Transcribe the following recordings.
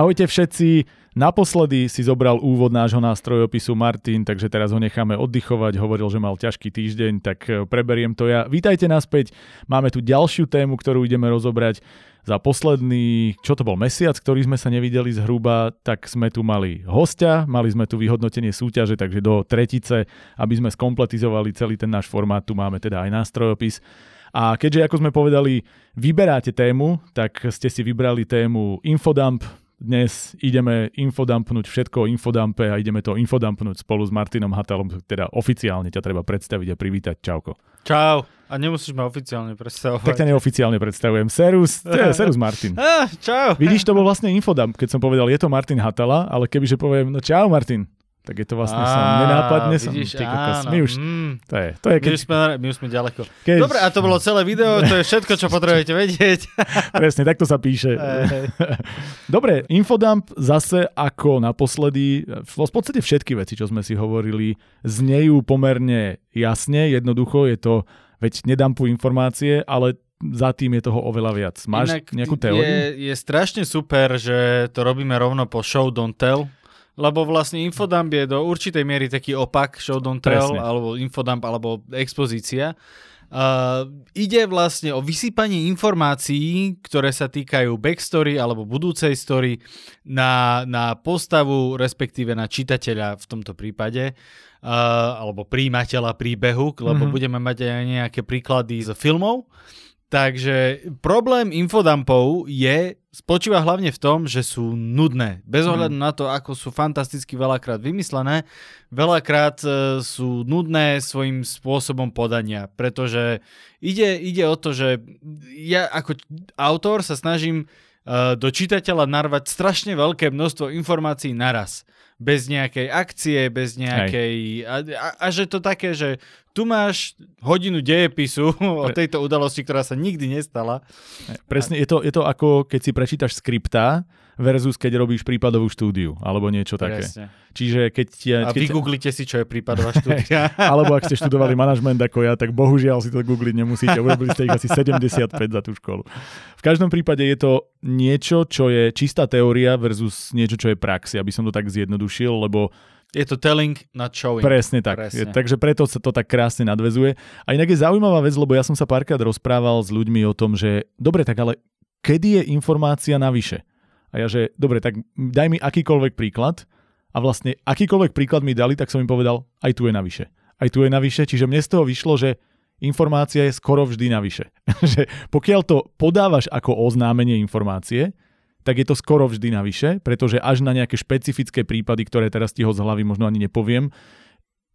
Ahojte všetci. Naposledy si zobral úvod nášho nástrojopisu Martin, takže teraz ho necháme oddychovať. Hovoril, že mal ťažký týždeň, tak e, preberiem to ja. Vítajte naspäť. Máme tu ďalšiu tému, ktorú ideme rozobrať. Za posledný, čo to bol mesiac, ktorý sme sa nevideli zhruba, tak sme tu mali hostia, mali sme tu vyhodnotenie súťaže, takže do tretice, aby sme skompletizovali celý ten náš formát, tu máme teda aj nástrojopis. A keďže, ako sme povedali, vyberáte tému, tak ste si vybrali tému Infodump, dnes ideme infodumpnúť všetko o infodumpe a ideme to infodumpnúť spolu s Martinom Hatalom, teda oficiálne ťa treba predstaviť a privítať. Čauko. Čau. A nemusíš ma oficiálne predstavovať. Tak ťa neoficiálne predstavujem. Serus, serus Martin. Ah, čau. Vidíš, to bol vlastne infodump, keď som povedal, je to Martin Hatala, ale kebyže poviem, no čau Martin, tak je to vlastne som nenápadne som. Vidíš, ty kokos, áno, my už, mm. to je, to je My keď, už, sme, my už sme ďaleko. keď, Dobre, a to bolo celé video, to je všetko, čo potrebujete vedieť. presne, takto sa píše. Dobre, Infodump zase ako naposledy, v podstate všetky veci, čo sme si hovorili, znejú pomerne jasne, jednoducho, je to, veď nedampu informácie, ale za tým je toho oveľa viac. Máš Inak nejakú je, teóriu? je strašne super, že to robíme rovno po show don't tell, lebo vlastne infodump je do určitej miery taký opak show don't tell, Presne. alebo infodump, alebo expozícia. Uh, ide vlastne o vysypanie informácií, ktoré sa týkajú backstory alebo budúcej story na, na postavu, respektíve na čitateľa v tomto prípade, uh, alebo príjimateľa príbehu, lebo Mhm. budeme mať aj nejaké príklady z filmov. Takže problém infodumpov je, spočíva hlavne v tom, že sú nudné. Bez ohľadu na to, ako sú fantasticky veľakrát vymyslené, veľakrát e, sú nudné svojím spôsobom podania, pretože ide, ide o to, že ja ako autor sa snažím e, do čitateľa narvať strašne veľké množstvo informácií naraz. Bez nejakej akcie, bez nejakej... A, a, a že to také, že tu máš hodinu dejepisu o tejto udalosti, ktorá sa nikdy nestala. Presne, je to, je to ako keď si prečítaš skripta versus keď robíš prípadovú štúdiu, alebo niečo také. Presne. Čiže keď... Ti, A keď vygooglite si, čo je prípadová štúdia. alebo ak ste študovali manažment ako ja, tak bohužiaľ si to googliť nemusíte. Urobili ste ich asi 75 za tú školu. V každom prípade je to niečo, čo je čistá teória versus niečo, čo je prax. Aby som to tak zjednodušil, lebo je to telling, not showing. presne tak. Presne. takže preto sa to tak krásne nadvezuje. A inak je zaujímavá vec, lebo ja som sa párkrát rozprával s ľuďmi o tom, že dobre, tak ale kedy je informácia navyše? A ja, že dobre, tak daj mi akýkoľvek príklad. A vlastne akýkoľvek príklad mi dali, tak som im povedal, aj tu je navyše. Aj tu je navyše, čiže mne z toho vyšlo, že informácia je skoro vždy navyše. že pokiaľ to podávaš ako oznámenie informácie, tak je to skoro vždy navyše, pretože až na nejaké špecifické prípady, ktoré teraz ti ho z hlavy možno ani nepoviem,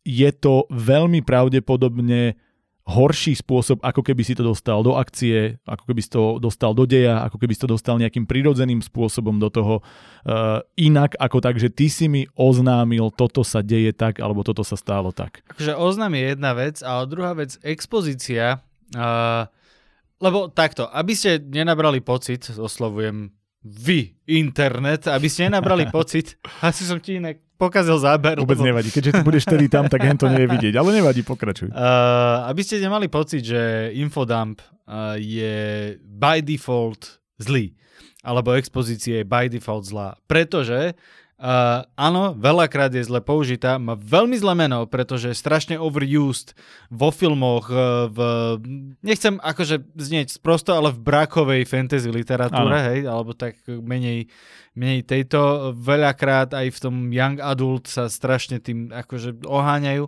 je to veľmi pravdepodobne horší spôsob, ako keby si to dostal do akcie, ako keby si to dostal do deja, ako keby si to dostal nejakým prirodzeným spôsobom do toho uh, inak ako tak, že ty si mi oznámil, toto sa deje tak, alebo toto sa stalo tak. Akože oznam je jedna vec, ale druhá vec, expozícia, uh, lebo takto, aby ste nenabrali pocit, oslovujem vy, internet, aby ste nenabrali pocit, asi som ti inak pokazil záber. Vôbec lebo- nevadí. Keďže ty budeš tedy tam, tak hen to nie je vidieť. Ale nevadí, pokračuj. Uh, aby ste nemali pocit, že infodump uh, je by default zlý, alebo expozícia je by default zlá. Pretože uh, áno, veľakrát je zle použitá, má veľmi zlé meno, pretože je strašne overused vo filmoch, uh, v, nechcem akože znieť sprosto, ale v brakovej fantasy literatúre, Áno. hej, alebo tak menej, menej tejto. Veľakrát aj v tom young adult sa strašne tým akože oháňajú.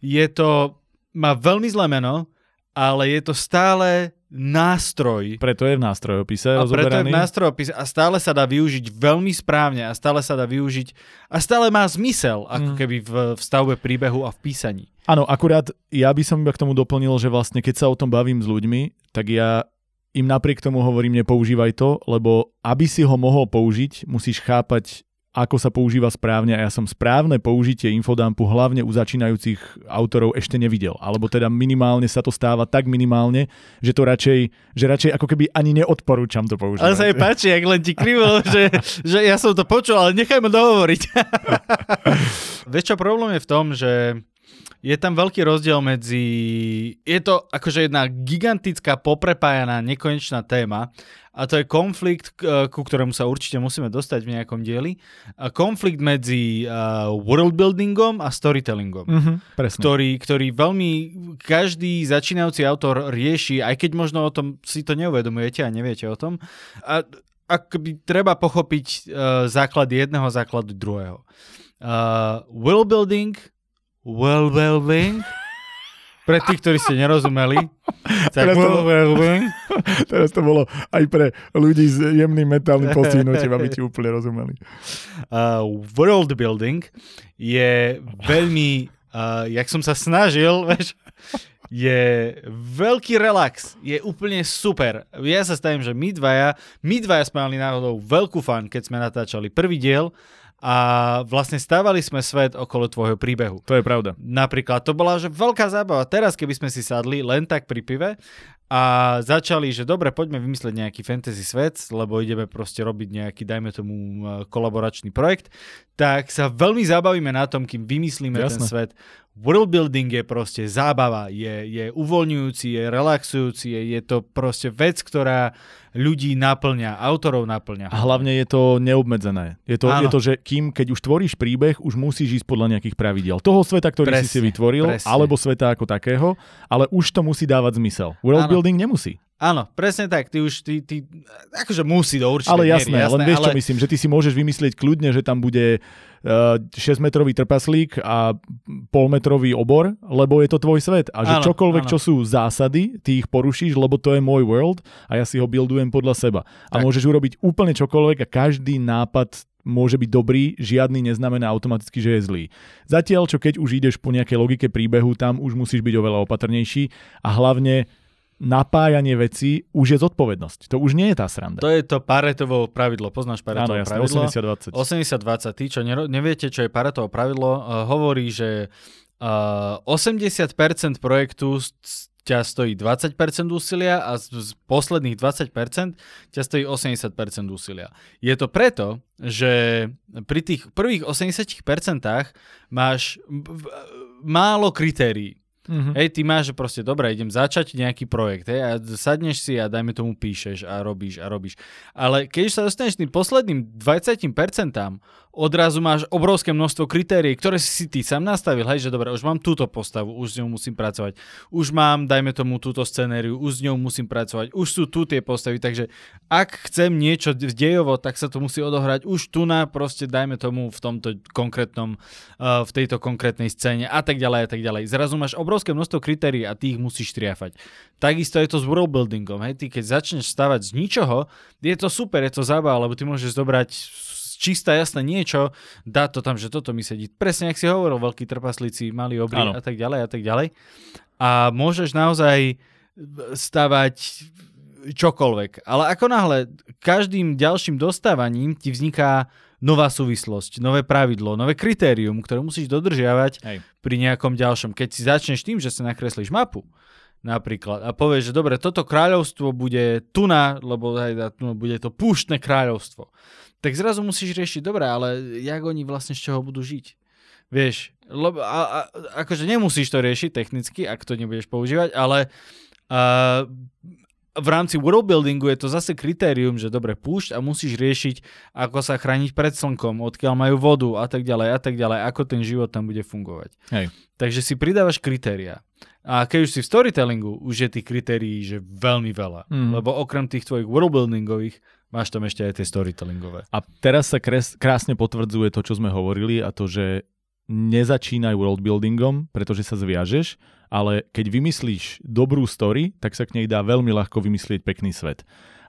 Je to, má veľmi zlé meno, ale je to stále nástroj. Preto je v nástrojopise A preto je rozoberaný. v nástrojopise a stále sa dá využiť veľmi správne a stále sa dá využiť a stále má zmysel, ako Mm. keby v, v stavbe príbehu a v písaní. Áno, akurát ja by som iba k tomu doplnil, že vlastne keď sa o tom bavím s ľuďmi, tak ja im napriek tomu hovorím, nepoužívaj to, lebo aby si ho mohol použiť, musíš chápať, ako sa používa správne a ja som správne použitie infodumpu hlavne u začínajúcich autorov ešte nevidel. Alebo teda minimálne sa to stáva tak minimálne, že to radšej, že radšej ako keby ani neodporúčam to používať. Ale sa jej páči, ak len ti krivo, že, že ja som to počul, ale nechaj ma dohovoriť. Vieš čo, problém je v tom, že je tam veľký rozdiel medzi... Je to akože jedna gigantická, poprepájaná, nekonečná téma a to je konflikt, ku ktorému sa určite musíme dostať v nejakom dieli. Konflikt medzi uh, worldbuildingom a storytellingom, mm-hmm, ktorý, ktorý veľmi každý začínajúci autor rieši, aj keď možno o tom si to neuvedomujete a neviete o tom. A akoby treba pochopiť uh, základ jedného, základu druhého. Uh, worldbuilding, worldbuilding pre tých, ktorí ste nerozumeli. Teraz, to, teraz to bolo aj pre ľudí s jemným metálnym postínutím, aby ti úplne rozumeli. Uh, world building je veľmi, uh, jak som sa snažil, vieš, je veľký relax, je úplne super. Ja sa stavím, že my dvaja, my dvaja sme mali náhodou veľkú fan, keď sme natáčali prvý diel a vlastne stávali sme svet okolo tvojho príbehu. To je pravda. Napríklad to bola že veľká zábava. Teraz, keby sme si sadli len tak pri pive a začali, že dobre, poďme vymyslieť nejaký fantasy svet, lebo ideme proste robiť nejaký, dajme tomu, kolaboračný projekt, tak sa veľmi zabavíme na tom, kým vymyslíme Jasne. ten svet. World building je proste zábava, je, je uvoľňujúci, je relaxujúci, je, je to proste vec, ktorá ľudí naplňa, autorov naplňa. A hlavne je to neobmedzené. Je to, je to, že kým, keď už tvoríš príbeh, už musíš ísť podľa nejakých pravidiel. Toho sveta, ktorý presne, si si vytvoril, presne. alebo sveta ako takého, ale už to musí dávať zmysel. World ano. building nemusí. Áno, presne tak. Ty už, ty, ty, akože musí do určitej Ale jasné, miery, jasné len vieš, ale... čo myslím, že ty si môžeš vymyslieť kľudne, že tam bude uh, eh, 6-metrový trpaslík a polmetrový obor, lebo je to tvoj svet. A že áno, čokoľvek, áno. čo sú zásady, ty ich porušíš, lebo to je môj world a ja si ho buildujem podľa seba. A tak. môžeš urobiť úplne čokoľvek a každý nápad môže byť dobrý, žiadny neznamená automaticky, že je zlý. Zatiaľ, čo keď už ideš po nejakej logike príbehu, tam už musíš byť oveľa opatrnejší a hlavne napájanie veci už je zodpovednosť. To už nie je tá sranda. To je to Paretovo pravidlo. Poznáš Paretovo Áno, jasné, pravidlo? 80-20. 80-20. Tí, čo neviete, čo je Paretovo pravidlo, uh, hovorí, že uh, 80% projektu ťa stojí 20% úsilia a z, z posledných 20% ťa stojí 80% úsilia. Je to preto, že pri tých prvých 80% máš málo kritérií. Mm-hmm. Hej, ty máš, proste, dobre, idem začať nejaký projekt, hej, a sadneš si a dajme tomu píšeš a robíš a robíš. Ale keď sa dostaneš tým posledným 20%, odrazu máš obrovské množstvo kritérií, ktoré si ty sám nastavil, hej, že dobre, už mám túto postavu, už s ňou musím pracovať, už mám, dajme tomu, túto scenériu, už s ňou musím pracovať, už sú tu tie postavy, takže ak chcem niečo dejovo, tak sa to musí odohrať už tu na, proste dajme tomu v tomto konkrétnom, uh, v tejto konkrétnej scéne a tak ďalej a tak ďalej. Zrazu máš obrovské množstvo kritérií a ty ich musíš triafať. Takisto je to s worldbuildingom, hej, ty keď začneš stavať z ničoho, je to super, je to zábava, lebo ty môžeš zobrať čistá jasné niečo, dá to tam, že toto mi sedí. Presne, ak si hovoril, veľkí trpaslíci, mali obry a tak ďalej a tak ďalej. A môžeš naozaj stavať čokoľvek. Ale ako náhle každým ďalším dostávaním ti vzniká nová súvislosť, nové pravidlo, nové kritérium, ktoré musíš dodržiavať Hej. pri nejakom ďalšom. Keď si začneš tým, že sa nakreslíš mapu, napríklad, a povieš, že dobre, toto kráľovstvo bude tuna, lebo hej, bude to púštne kráľovstvo tak zrazu musíš riešiť, dobre, ale jak oni vlastne z čoho budú žiť? Vieš, lebo, a, a, akože nemusíš to riešiť technicky, ak to nebudeš používať, ale a, v rámci worldbuildingu je to zase kritérium, že dobre púšť a musíš riešiť, ako sa chrániť pred slnkom, odkiaľ majú vodu a tak ďalej a tak ďalej, ako ten život tam bude fungovať. Hej. Takže si pridávaš kritéria. A keď už si v storytellingu, už je tých kritérií že veľmi veľa. Mm. Lebo okrem tých tvojich worldbuildingových máš tam ešte aj tie storytellingové. A teraz sa kres, krásne potvrdzuje to, čo sme hovorili a to, že nezačínaj worldbuildingom, pretože sa zviažeš, ale keď vymyslíš dobrú story, tak sa k nej dá veľmi ľahko vymyslieť pekný svet.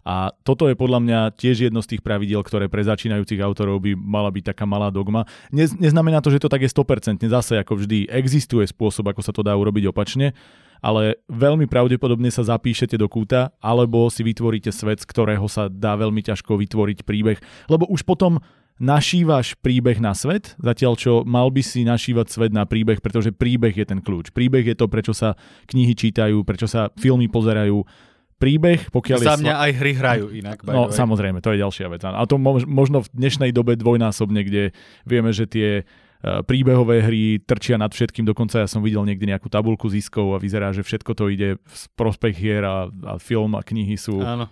A toto je podľa mňa tiež jedno z tých pravidiel, ktoré pre začínajúcich autorov by mala byť taká malá dogma. Nez, neznamená to, že to tak je 100%, zase ako vždy existuje spôsob, ako sa to dá urobiť opačne, ale veľmi pravdepodobne sa zapíšete do kúta, alebo si vytvoríte svet, z ktorého sa dá veľmi ťažko vytvoriť príbeh, lebo už potom našívaš príbeh na svet, zatiaľ čo mal by si našívať svet na príbeh, pretože príbeh je ten kľúč. Príbeh je to, prečo sa knihy čítajú, prečo sa filmy pozerajú. Príbeh, pokiaľ Za mňa aj hry hrajú inak. No samozrejme, to je ďalšia vec. A to možno v dnešnej dobe dvojnásobne, kde vieme, že tie príbehové hry trčia nad všetkým, dokonca ja som videl niekde nejakú tabulku ziskov a vyzerá, že všetko to ide v prospech hier a, a film a knihy sú Áno.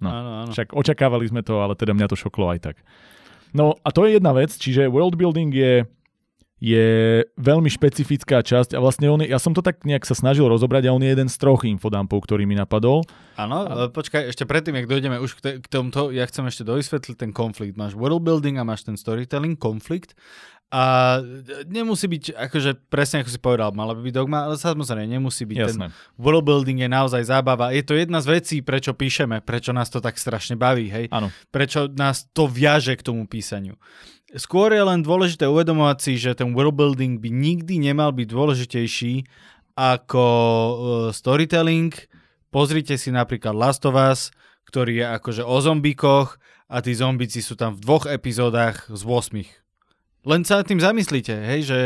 No, áno, áno. Však očakávali sme to, ale teda mňa to šoklo aj tak. No a to je jedna vec, čiže world building je, je veľmi špecifická časť a vlastne on ja som to tak nejak sa snažil rozobrať a on je jeden z troch infodumpov, ktorý mi napadol. Áno, a... počkaj, ešte predtým, jak dojdeme už k, te, k tomuto, ja chcem ešte dovysvetliť ten konflikt. Máš world building a máš ten storytelling, konflikt a nemusí byť, akože presne ako si povedal, mala by byť dogma, ale samozrejme nemusí byť. Jasné. Ten world building je naozaj zábava. Je to jedna z vecí, prečo píšeme, prečo nás to tak strašne baví, hej? Áno. Prečo nás to viaže k tomu písaniu. Skôr je len dôležité uvedomovať si, že ten world building by nikdy nemal byť dôležitejší ako uh, storytelling. Pozrite si napríklad Last of Us, ktorý je akože o zombíkoch a tí zombici sú tam v dvoch epizódach z 8 len sa tým zamyslíte, hej, že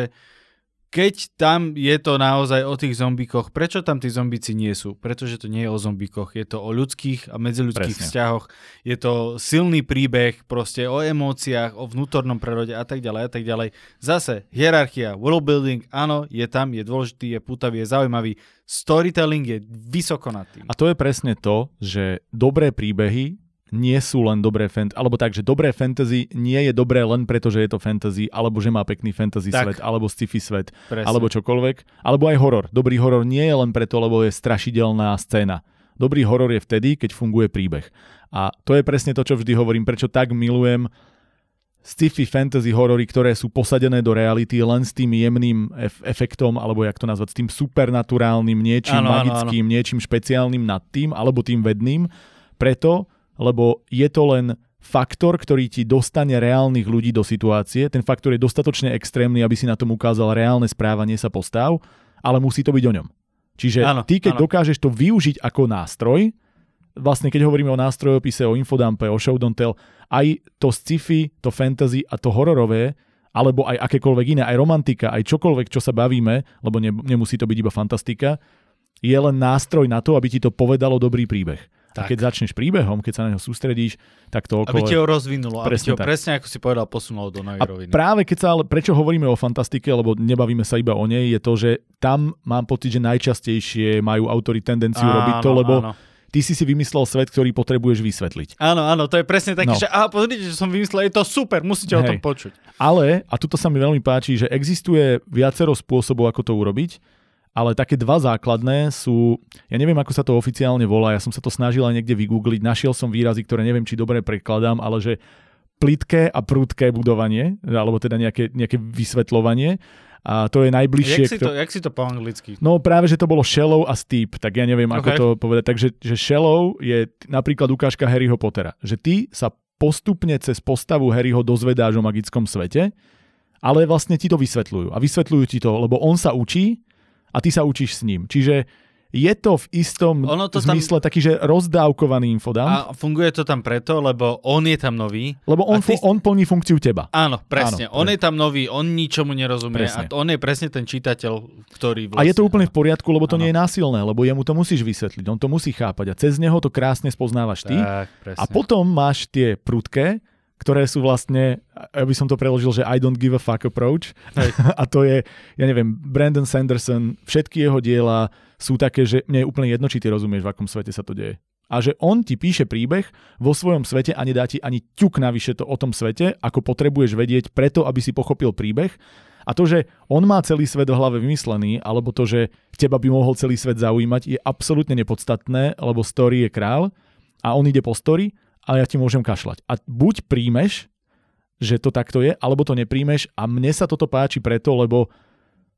keď tam je to naozaj o tých zombíkoch, prečo tam tí zombíci nie sú? Pretože to nie je o zombíkoch, je to o ľudských a medziľudských Presne. vzťahoch, je to silný príbeh, proste o emóciách, o vnútornom prerode a tak ďalej a tak ďalej. Zase, hierarchia, world building, áno, je tam, je dôležitý, je putavý, je zaujímavý. Storytelling je vysoko nad tým. A to je presne to, že dobré príbehy nie sú len dobré fantasy, alebo tak, že dobré fantasy nie je dobré len preto, že je to fantasy, alebo že má pekný fantasy Tak. svet, alebo sci-fi svet, Presne. alebo čokoľvek. Alebo aj horor. Dobrý horor nie je len preto, lebo je strašidelná scéna. Dobrý horor je vtedy, keď funguje príbeh. A to je presne to, čo vždy hovorím, prečo tak milujem sci-fi fantasy horory, ktoré sú posadené do reality len s tým jemným ef- efektom, alebo jak to nazvať, s tým supernaturálnym, niečím áno, magickým, niečím špeciálnym nad tým, alebo tým vedným. Preto, lebo je to len faktor, ktorý ti dostane reálnych ľudí do situácie. Ten faktor je dostatočne extrémny, aby si na tom ukázal reálne správanie sa postav, ale musí to byť o ňom. Čiže Áno, ty, keď áno. dokážeš to využiť ako nástroj, vlastne keď hovoríme o nástrojopise, o infodumpe, o show don't tell, aj to sci-fi, to fantasy a to hororové, alebo aj akékoľvek iné, aj romantika, aj čokoľvek, čo sa bavíme, lebo ne, nemusí to byť iba fantastika, je len nástroj na to, aby ti to povedalo dobrý príbeh. A Tak. keď začneš príbehom, keď sa na neho sústredíš, tak to Aby okolo... ti ho rozvinulo, aby Presne ho tak. presne ako si povedal, posunulo do novej A roviny. práve keď sa ale, prečo hovoríme o fantastike, lebo nebavíme sa iba o nej, je to, že tam mám pocit, že najčastejšie majú autory tendenciu Áno, robiť to, lebo áno. ty si si vymyslel svet, ktorý potrebuješ vysvetliť. Áno, áno, to je presne také, No. že a pozrite, že som vymyslel, je to super, musíte o tom Hej. počuť. Ale, a tuto sa mi veľmi páči, že existuje viacero spôsobov, ako to urobiť, ale také dva základné sú, ja neviem, ako sa to oficiálne volá, ja som sa to snažil aj niekde vygoogliť, našiel som výrazy, ktoré neviem, či dobre prekladám, ale že plitké a prudké budovanie, alebo teda nejaké, nejaké vysvetľovanie. A to je najbližšie... Jak si, to- to, jak si to po anglicky? No práve, že to bolo shallow a steep, tak ja neviem, ako Ok. to povedať. Takže že shallow je napríklad ukážka Harryho Pottera. Že ty sa postupne cez postavu Harryho dozvedáš o magickom svete, ale vlastne ti to vysvetľujú. A vysvetľujú ti to, lebo on sa učí a ty sa učíš s ním. Čiže je to v istom Ono to tam- zmysle taký, že rozdávkovaný infodump, A funguje to tam preto, lebo on je tam nový. lebo on, ty- on plní funkciu teba. Áno, presne. Áno, on pre- je tam nový, on ničomu nerozumie Presne. a on je presne ten čitateľ, ktorý vlastne... A je to úplne v poriadku, lebo to Áno. nie je násilné, lebo jemu to musíš vysvetliť, on to musí chápať a cez neho to krásne spoznávaš ty. Tak, presne. A potom máš tie prudké, ktoré sú vlastne, ja by som to preložil, že I don't give a fuck approach. Hej. A to je, ja neviem, Brandon Sanderson, všetky jeho diela sú také, že mne je úplne jedno, či ty rozumieš, v akom svete sa to deje. A že on ti píše príbeh vo svojom svete a nedá ti ani ťuk navyše to o tom svete, ako potrebuješ vedieť preto, aby si pochopil príbeh. A to, že on má celý svet v hlave vymyslený, alebo to, že teba by mohol celý svet zaujímať, je absolútne nepodstatné, lebo story je král a on ide po story a ja ti môžem kašľať. A buď príjmeš, že to takto je, alebo to nepríjmeš a mne sa toto páči preto, lebo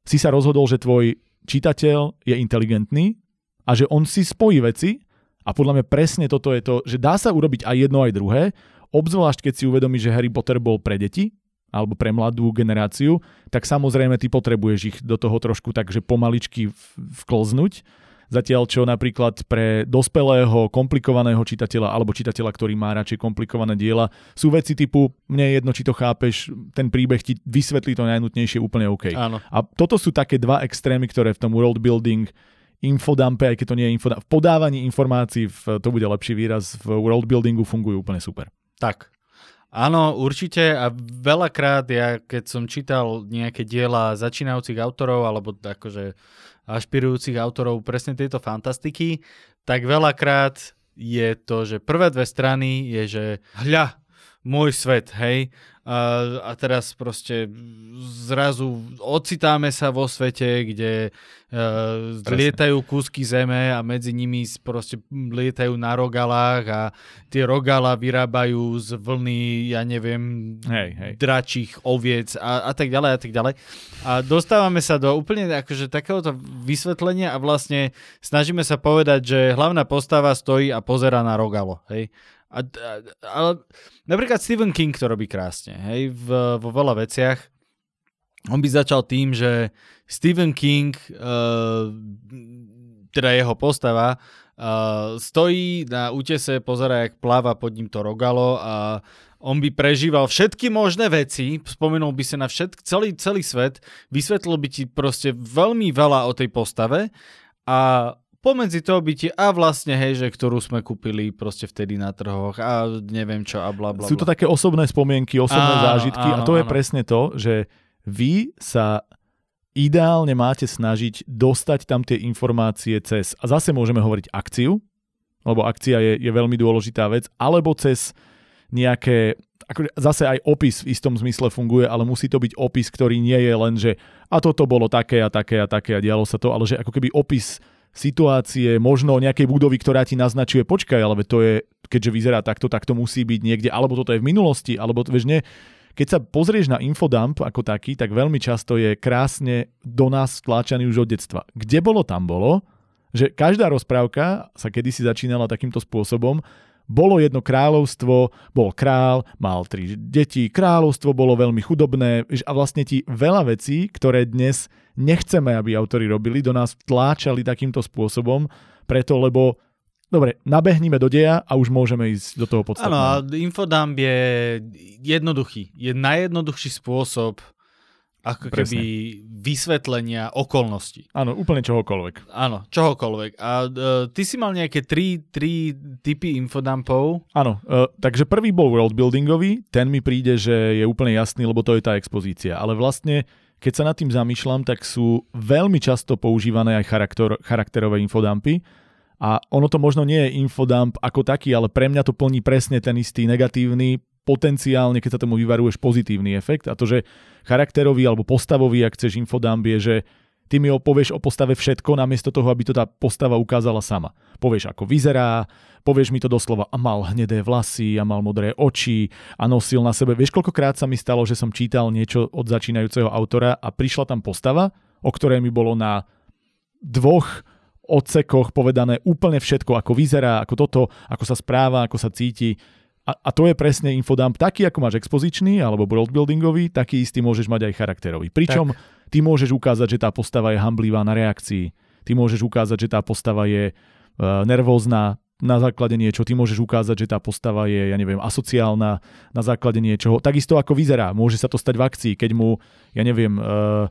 si sa rozhodol, že tvoj čitateľ je inteligentný a že on si spojí veci a podľa mňa presne toto je to, že dá sa urobiť aj jedno, aj druhé, obzvlášť keď si uvedomí, že Harry Potter bol pre deti alebo pre mladú generáciu, tak samozrejme ty potrebuješ ich do toho trošku takže pomaličky vklznúť. Zatiaľ čo napríklad pre dospelého, komplikovaného čitateľa alebo čitateľa, ktorý má radšej komplikované diela, sú veci typu, mne je jedno, či to chápeš, ten príbeh ti vysvetlí to najnutnejšie úplne OK. Áno. A toto sú také dva extrémy, ktoré v tom world building infodumpe, aj keď to nie je infodump, v podávaní informácií, v, to bude lepší výraz, v world buildingu fungujú úplne super. Tak. Áno, určite a veľakrát ja, keď som čítal nejaké diela začínajúcich autorov alebo akože ašpirujúcich autorov presne tejto fantastiky, tak veľakrát je to, že prvé dve strany je, že hľa, môj svet, hej, a, a teraz proste zrazu ocitáme sa vo svete, kde uh, lietajú kúsky zeme a medzi nimi proste lietajú na rogalách a tie rogala vyrábajú z vlny, ja neviem, hej, hej. dračích oviec a, a tak ďalej a tak ďalej. A dostávame sa do úplne akože takéhoto vysvetlenia a vlastne snažíme sa povedať, že hlavná postava stojí a pozera na rogalo, hej. A, a, ale napríklad Stephen King to robí krásne, hej, v, vo veľa veciach. On by začal tým, že Stephen King, uh, teda jeho postava, uh, stojí na útese, pozera, jak pláva pod ním to rogalo a on by prežíval všetky možné veci, spomenul by sa na všetk, celý, celý svet, vysvetlil by ti proste veľmi veľa o tej postave a pomedzi toho by ti a vlastne hej, že ktorú sme kúpili proste vtedy na trhoch a neviem čo a bla bla. Sú to také osobné spomienky, osobné áno, zážitky áno, a to áno. je presne to, že vy sa ideálne máte snažiť dostať tam tie informácie cez, a zase môžeme hovoriť akciu, lebo akcia je, je veľmi dôležitá vec, alebo cez nejaké, ako zase aj opis v istom zmysle funguje, ale musí to byť opis, ktorý nie je len, že a toto bolo také a také a také a dialo sa to, ale že ako keby opis situácie, možno nejakej budovy, ktorá ti naznačuje, počkaj, ale to je, keďže vyzerá takto, tak to musí byť niekde, alebo toto je v minulosti, alebo vieš, nie. Keď sa pozrieš na infodump ako taký, tak veľmi často je krásne do nás stláčaný už od detstva. Kde bolo, tam bolo, že každá rozprávka sa kedysi začínala takýmto spôsobom, bolo jedno kráľovstvo, bol král, mal tri deti, kráľovstvo bolo veľmi chudobné a vlastne ti veľa vecí, ktoré dnes nechceme, aby autori robili, do nás tláčali takýmto spôsobom, preto lebo Dobre, nabehnime do deja a už môžeme ísť do toho podstatného. Áno, infodump je jednoduchý. Je najjednoduchší spôsob ako Presne. keby vysvetlenia okolností. Áno, úplne čohokoľvek. Áno, čohokoľvek. A uh, ty si mal nejaké tri, tri typy infodumpov. Áno, uh, takže prvý bol worldbuildingový, ten mi príde, že je úplne jasný, lebo to je tá expozícia. Ale vlastne, keď sa nad tým zamýšľam, tak sú veľmi často používané aj charakter, charakterové infodumpy. A ono to možno nie je infodump ako taký, ale pre mňa to plní presne ten istý negatívny, potenciálne, keď sa tomu vyvaruješ, pozitívny efekt. A to, že charakterový alebo postavový, ak chceš infodump, je, že ty mi povieš o postave všetko, namiesto toho, aby to tá postava ukázala sama. Povieš, ako vyzerá, povieš mi to doslova, a mal hnedé vlasy, a mal modré oči, a nosil na sebe. Vieš, koľkokrát sa mi stalo, že som čítal niečo od začínajúceho autora a prišla tam postava, o ktorej mi bolo na dvoch odsekoch povedané úplne všetko, ako vyzerá, ako toto, ako sa správa, ako sa cíti a, a to je presne infodump taký, ako máš expozičný alebo worldbuildingový, taký istý môžeš mať aj charakterový. Pričom tak. ty môžeš ukázať, že tá postava je hamblivá na reakcii. Ty môžeš ukázať, že tá postava je uh, nervózna na základe niečo. Ty môžeš ukázať, že tá postava je, ja neviem, asociálna na základe niečoho. Takisto ako vyzerá. Môže sa to stať v akcii, keď mu, ja neviem, uh,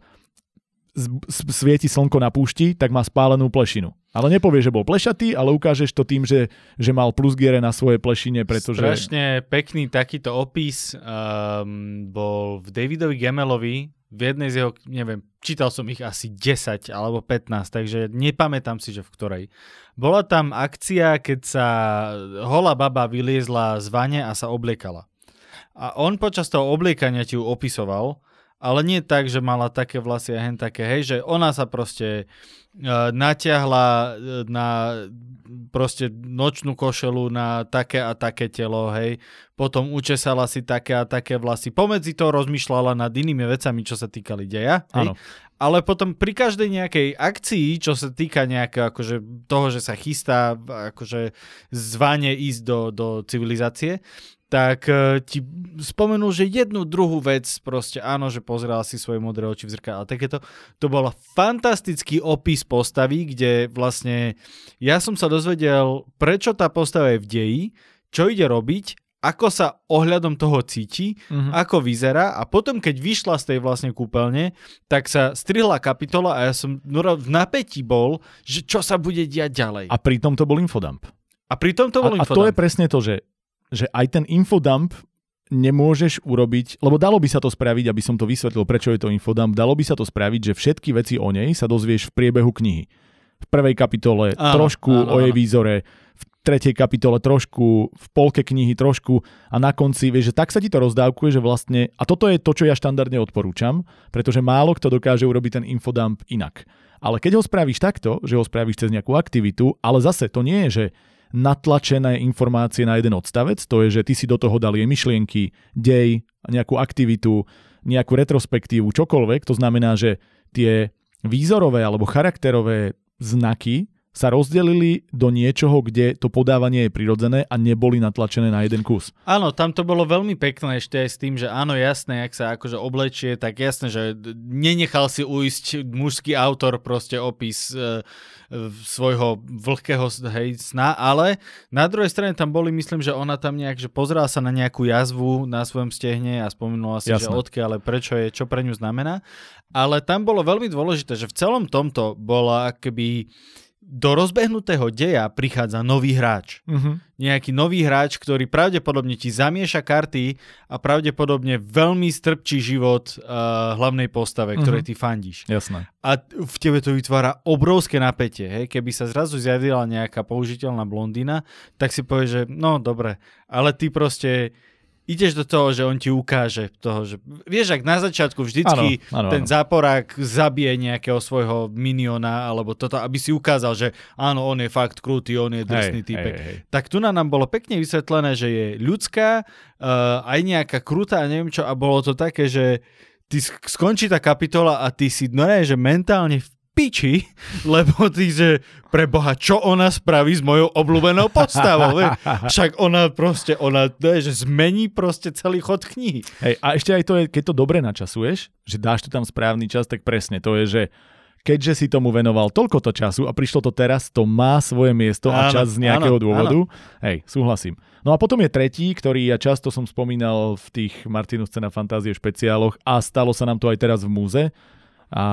svieti slnko na púšti, tak má spálenú plešinu. Ale nepovie, že bol plešatý, ale ukážeš to tým, že, že mal plusgiere na svoje plešine, pretože... Strašne pekný takýto opis um, bol v Davidovi Gemelovi, v jednej z jeho, neviem, čítal som ich asi 10 alebo 15, takže nepamätám si, že v ktorej. Bola tam akcia, keď sa holá baba vyliezla z vane a sa obliekala. A on počas toho obliekania ti ju opisoval, ale nie tak, že mala také vlasy a hen také, hej, že ona sa proste uh, natiahla e, na proste nočnú košelu na také a také telo, hej, potom učesala si také a také vlasy. Pomedzi to rozmýšľala nad inými vecami, čo sa týkali deja, hej, ale potom pri každej nejakej akcii, čo sa týka nejakého akože toho, že sa chystá akože zvane ísť do, do civilizácie, tak uh, ti spomenul, že jednu druhú vec, proste áno, že pozeral si svoje modré oči v zrkadle. Takéto, to bol fantastický opis postavy, kde vlastne ja som sa dozvedel, prečo tá postava je v deji, čo ide robiť, ako sa ohľadom toho cíti, uh-huh. ako vyzerá a potom, keď vyšla z tej vlastne kúpeľne, tak sa strihla kapitola a ja som v napätí bol, že čo sa bude diať ďalej. A pritom to bol infodump. A pritom to bol a, infodump. A to je presne to, že že aj ten infodump nemôžeš urobiť, lebo dalo by sa to spraviť, aby som to vysvetlil, prečo je to infodump, dalo by sa to spraviť, že všetky veci o nej sa dozvieš v priebehu knihy. V prvej kapitole áno, trošku áno, o jej výzore, v tretej kapitole trošku, v polke knihy trošku a na konci, vieš, že tak sa ti to rozdávkuje, že vlastne, a toto je to, čo ja štandardne odporúčam, pretože málo kto dokáže urobiť ten infodump inak. Ale keď ho spravíš takto, že ho spravíš cez nejakú aktivitu, ale zase to nie je, že natlačené informácie na jeden odstavec, to je, že ty si do toho dal jej myšlienky, dej, nejakú aktivitu, nejakú retrospektívu, čokoľvek, to znamená, že tie výzorové alebo charakterové znaky sa rozdelili do niečoho, kde to podávanie je prirodzené a neboli natlačené na jeden kus. Áno, tam to bolo veľmi pekné ešte aj s tým, že áno, jasné, ak sa akože oblečie, tak jasné, že nenechal si uísť mužský autor proste opis e, svojho vlhkého hej, sna, ale na druhej strane tam boli, myslím, že ona tam nejak, že pozerala sa na nejakú jazvu na svojom stehne a spomenula si, Jasné. že odkiaľ, ale prečo je, čo pre ňu znamená. Ale tam bolo veľmi dôležité, že v celom tomto bola akoby do rozbehnutého deja prichádza nový hráč. Uh-huh. Nejaký nový hráč, ktorý pravdepodobne ti zamieša karty a pravdepodobne veľmi strpčí život uh, hlavnej postave, uh-huh. ktorej ty fandíš. Jasné. A v tebe to vytvára obrovské napätie. Hej? Keby sa zrazu zjavila nejaká použiteľná blondína, tak si povieš, že no dobre, ale ty proste ideš do toho, že on ti ukáže toho, že vieš, ak na začiatku vždycky ano, ano, ten ano. záporák zabije nejakého svojho miniona, alebo toto, aby si ukázal, že áno, on je fakt krutý, on je drsný hej, typek. Hej, hej. Tak tu nám bolo pekne vysvetlené, že je ľudská, uh, aj nejaká krutá, neviem čo, a bolo to také, že ty skončí tá kapitola a ty si, no ne, že mentálne v piči, lebo ty, že pre Boha, čo ona spraví s mojou obľúbenou postavou? Však ona proste, ona, že zmení proste celý chod knihy. Hej, a ešte aj to je, keď to dobre načasuješ, že dáš tu tam správny čas, tak presne, to je, že keďže si tomu venoval toľko to času a prišlo to teraz, to má svoje miesto a čas z nejakého áno, dôvodu. Áno. Hej, súhlasím. No a potom je tretí, ktorý ja často som spomínal v tých Martinus Cena Fantázie špeciáloch a stalo sa nám to aj teraz v múze, a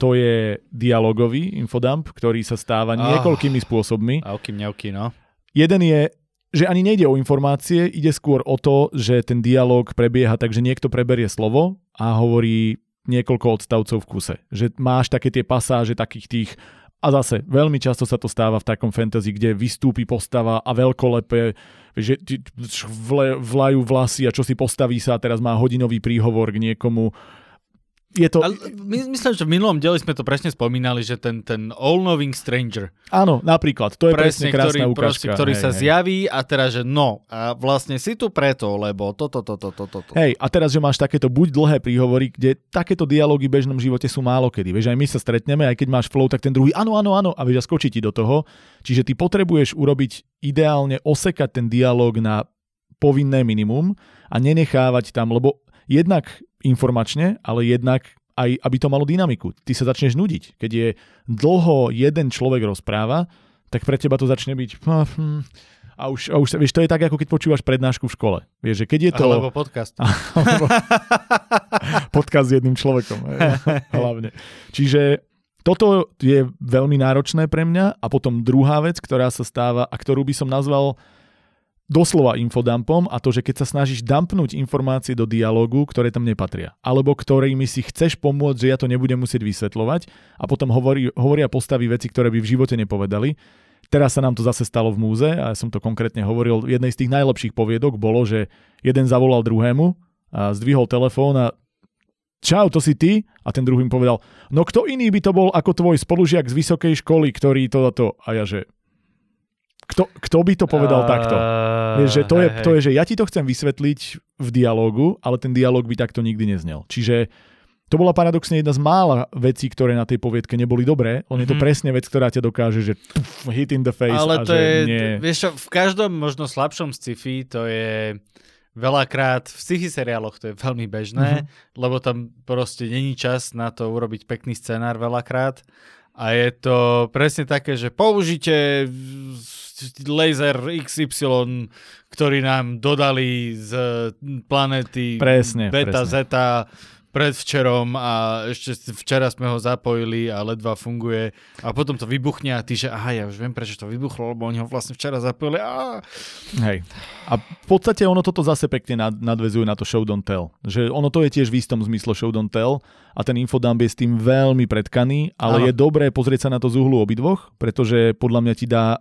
to je dialogový infodump, ktorý sa stáva oh. niekoľkými spôsobmi. Auky mňauky, no. Jeden je, že ani nejde o informácie, ide skôr o to, že ten dialog prebieha tak, že niekto preberie slovo a hovorí niekoľko odstavcov v kuse. Že máš také tie pasáže takých tých a zase, veľmi často sa to stáva v takom fantasy, kde vystúpi postava a veľkolepé, že vlajú vlasy a čo si postaví sa a teraz má hodinový príhovor k niekomu je to... Ale my, myslím, že v minulom dieli sme to presne spomínali, že ten, ten All Knowing Stranger. Áno, napríklad. To je presne, presne krásna ktorý, ukážka. Proste, ktorý hej, sa hej. zjaví a teraz, že no, a vlastne si tu preto, lebo toto, toto, toto, toto. Hej, a teraz, že máš takéto buď dlhé príhovory, kde takéto dialógy v bežnom živote sú málo kedy. Vieš, aj my sa stretneme, aj keď máš flow, tak ten druhý áno, áno, áno, a vieš, a skočí ti do toho. Čiže ty potrebuješ urobiť ideálne osekať ten dialog na povinné minimum a nenechávať tam, lebo jednak informačne, ale jednak aj, aby to malo dynamiku. Ty sa začneš nudiť. Keď je dlho jeden človek rozpráva, tak pre teba to začne byť... Hm, a už, a už vieš, to je tak, ako keď počúvaš prednášku v škole. Vieš, že keď je to... Alebo podcast. Alebo podcast s jedným človekom. Hlavne. Čiže toto je veľmi náročné pre mňa a potom druhá vec, ktorá sa stáva a ktorú by som nazval doslova infodumpom a to, že keď sa snažíš dumpnúť informácie do dialogu, ktoré tam nepatria, alebo ktorými si chceš pomôcť, že ja to nebudem musieť vysvetľovať a potom hovorí, hovoria postavy veci, ktoré by v živote nepovedali. Teraz sa nám to zase stalo v múze a ja som to konkrétne hovoril. Jednej z tých najlepších poviedok bolo, že jeden zavolal druhému a zdvihol telefón a čau, to si ty? A ten druhý mi povedal, no kto iný by to bol ako tvoj spolužiak z vysokej školy, ktorý to a to. A ja že, kto, kto by to povedal uh, takto? Vieš, že to, hej, je, to je, že ja ti to chcem vysvetliť v dialogu, ale ten dialog by takto nikdy neznel. Čiže to bola paradoxne jedna z mála vecí, ktoré na tej poviedke neboli dobré. On je to mm. presne vec, ktorá ťa dokáže, že tuf, hit in the face. Ale a to že je, nie... vieš čo, v každom možno slabšom sci-fi to je veľakrát v sci-fi seriáloch to je veľmi bežné, mm-hmm. lebo tam proste není čas na to urobiť pekný scenár veľakrát. A je to presne také, že použite laser XY, ktorý nám dodali z planety presne, Beta presne. Zeta predvčerom a ešte včera sme ho zapojili a ledva funguje a potom to vybuchne a ty, že aha, ja už viem, prečo to vybuchlo, lebo oni ho vlastne včera zapojili. A... Hej. A v podstate ono toto zase pekne nadvezuje na to show don't tell. Že ono to je tiež v istom zmysle show don't tell a ten infodump je s tým veľmi predkaný, ale ano. je dobré pozrieť sa na to z uhlu obidvoch, pretože podľa mňa ti dá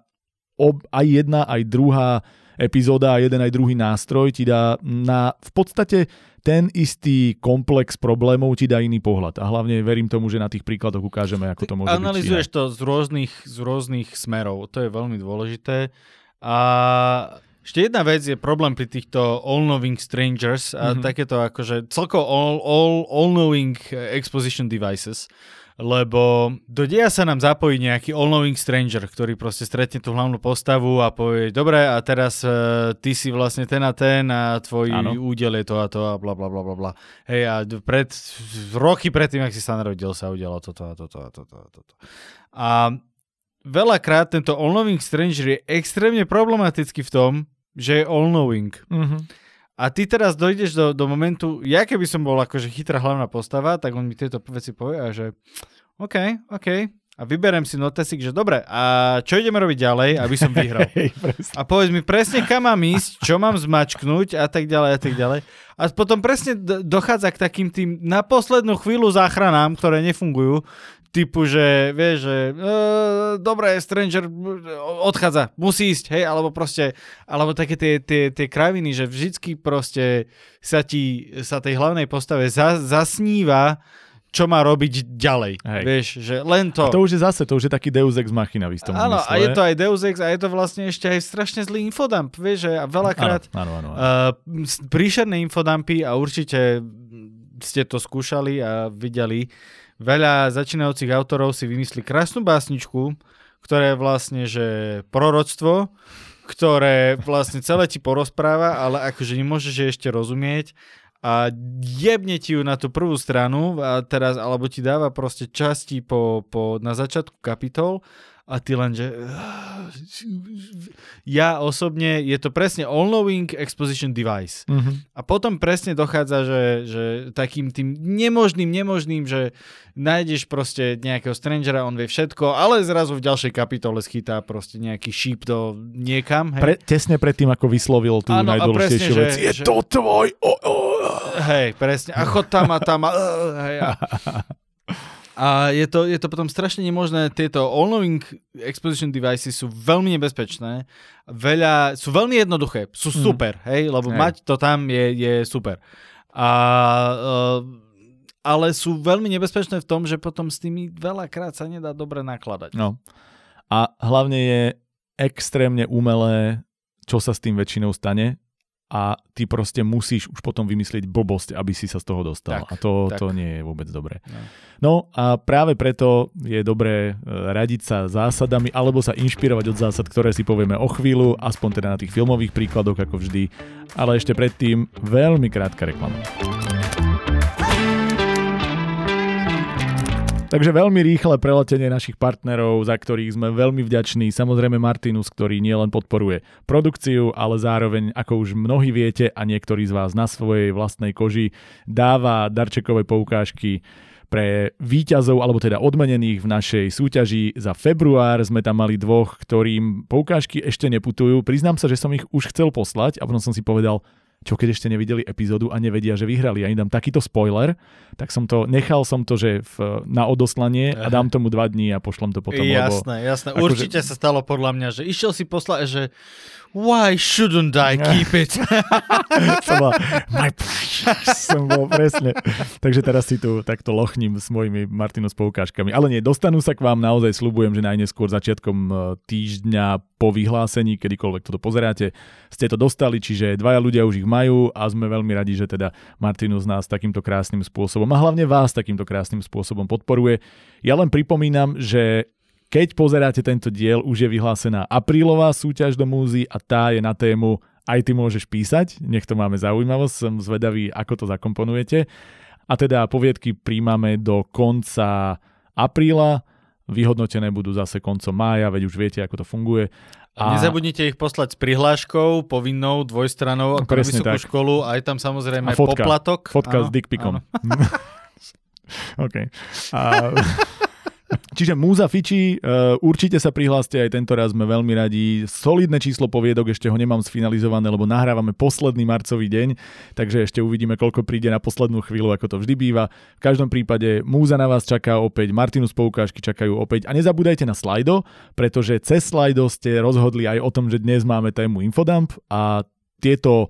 ob, aj jedna, aj druhá epizóda a jeden aj druhý nástroj ti dá na v podstate ten istý komplex problémov ti dá iný pohľad. A hlavne verím tomu, že na tých príkladoch ukážeme, ako to môže Analizuješ byť. to z rôznych, z rôznych smerov. To je veľmi dôležité. A ešte jedna vec je problém pri týchto all-knowing strangers a mm-hmm. takéto akože celkovo all, all, all-knowing exposition devices lebo do deja sa nám zapojí nejaký all-knowing stranger, ktorý proste stretne tú hlavnú postavu a povie, dobre, a teraz uh, ty si vlastne ten a ten a tvoj ano. údel je to a to a bla bla bla bla bla. Hej, a pred, roky predtým, ak si sa narodil, sa udialo toto a toto a toto a toto. A veľakrát tento all-knowing stranger je extrémne problematický v tom, že je all-knowing. Mm-hmm. A ty teraz dojdeš do, do momentu, ja keby som bol akože chytrá hlavná postava, tak on mi tieto veci povie a že OK, OK. A vyberem si notesik, že dobre, a čo ideme robiť ďalej, aby som vyhral? a povedz mi presne, kam mám ísť, čo mám zmačknúť a tak ďalej a tak ďalej. A potom presne dochádza k takým tým na poslednú chvíľu záchranám, ktoré nefungujú, typu, že vieš, že e, dobre, Stranger odchádza, musí ísť, hej, alebo proste, alebo také tie, tie, tie kraviny, že vždycky proste sa ti, sa tej hlavnej postave za, zasníva, čo má robiť ďalej. Hej. Vieš, že len to. A to už je zase, to už je taký Deus Ex Machina v istom Áno, a je to aj Deus Ex a je to vlastne ešte aj strašne zlý infodump, vieš, že veľakrát áno, áno, áno, áno. Uh, príšerné infodumpy a určite ste to skúšali a videli, veľa začínajúcich autorov si vymyslí krásnu básničku, ktoré je vlastne, že proroctvo, ktoré vlastne celé ti porozpráva, ale akože nemôžeš ešte rozumieť a jebne ti ju na tú prvú stranu a teraz, alebo ti dáva proste časti po, po, na začiatku kapitol a ty len, že ja osobne, je to presne all-knowing exposition device. Mm-hmm. A potom presne dochádza, že, že takým tým nemožným, nemožným, že nájdeš proste nejakého strangera, on vie všetko, ale zrazu v ďalšej kapitole schytá proste nejaký šíp do niekam. Hej. Pre, tesne pred tým, ako vyslovil tú ano, najdôležitejšiu vec. Je že, to tvoj... Oh, oh. Hej, presne. A chod tam a tam a... Hej, a a je to, je to potom strašne nemožné. Tieto all-knowing exposition devices sú veľmi nebezpečné. Veľa, sú veľmi jednoduché. Sú mhm. super, mm. hej? Lebo hej. mať to tam je, je super. A, uh, ale sú veľmi nebezpečné v tom, že potom s tými veľakrát sa nedá dobre nakladať. No. A hlavne je extrémne umelé, čo sa s tým väčšinou stane a ty proste musíš už potom vymyslieť blbosť, aby si sa z toho dostal. Tak, a to, tak. to nie je vôbec dobré. No. no a práve preto je dobré e, radiť sa zásadami alebo sa inšpirovať od zásad, ktoré si povieme o chvíľu, aspoň teda na tých filmových príkladoch ako vždy. Ale ešte predtým veľmi krátka reklama. Takže veľmi rýchle preletenie našich partnerov, za ktorých sme veľmi vďační. Samozrejme Martinus, ktorý nielen podporuje produkciu, ale zároveň, ako už mnohí viete a niektorí z vás na svojej vlastnej koži, dáva darčekové poukážky pre výťazov, alebo teda odmenených v našej súťaži za február. Sme tam mali dvoch, ktorým poukážky ešte neputujú. Priznám sa, že som ich už chcel poslať a potom som si povedal, čo keď ešte nevideli epizódu a nevedia, že vyhrali. Ja im dám takýto spoiler, tak som to, nechal som to, že v, na odoslanie a dám tomu dva dní a pošlem to potom. Jasné, lebo, jasné. Ako, Určite že... sa stalo podľa mňa, že išiel si poslať, že why shouldn't I keep it? my som bol presne. Takže teraz si tu takto lochním s mojimi Martinus poukážkami. Ale nie, dostanú sa k vám, naozaj slubujem, že najneskôr začiatkom e, týždňa po vyhlásení, kedykoľvek toto pozeráte, ste to dostali, čiže dvaja ľudia už ich majú a sme veľmi radi, že teda Martinus nás takýmto krásnym spôsobom a hlavne vás takýmto krásnym spôsobom podporuje. Ja len pripomínam, že keď pozeráte tento diel, už je vyhlásená aprílová súťaž do múzy a tá je na tému aj ty môžeš písať, nech to máme zaujímavosť, som zvedavý, ako to zakomponujete. A teda poviedky príjmame do konca apríla, vyhodnotené budú zase koncom mája, veď už viete, ako to funguje. A nezabudnite ich poslať s prihláškou, povinnou, dvojstranou, ako vysokú tak. školu, aj tam samozrejme a fotka, poplatok. Fotka áno, s dickpikom. OK. A... Čiže Múza Fiči, uh, určite sa prihláste aj tento raz, sme veľmi radi. Solidné číslo poviedok, ešte ho nemám sfinalizované, lebo nahrávame posledný marcový deň, takže ešte uvidíme, koľko príde na poslednú chvíľu, ako to vždy býva. V každom prípade Múza na vás čaká opäť, Martinus poukážky čakajú opäť a nezabúdajte na Slido, pretože cez Slido ste rozhodli aj o tom, že dnes máme tému Infodump a tieto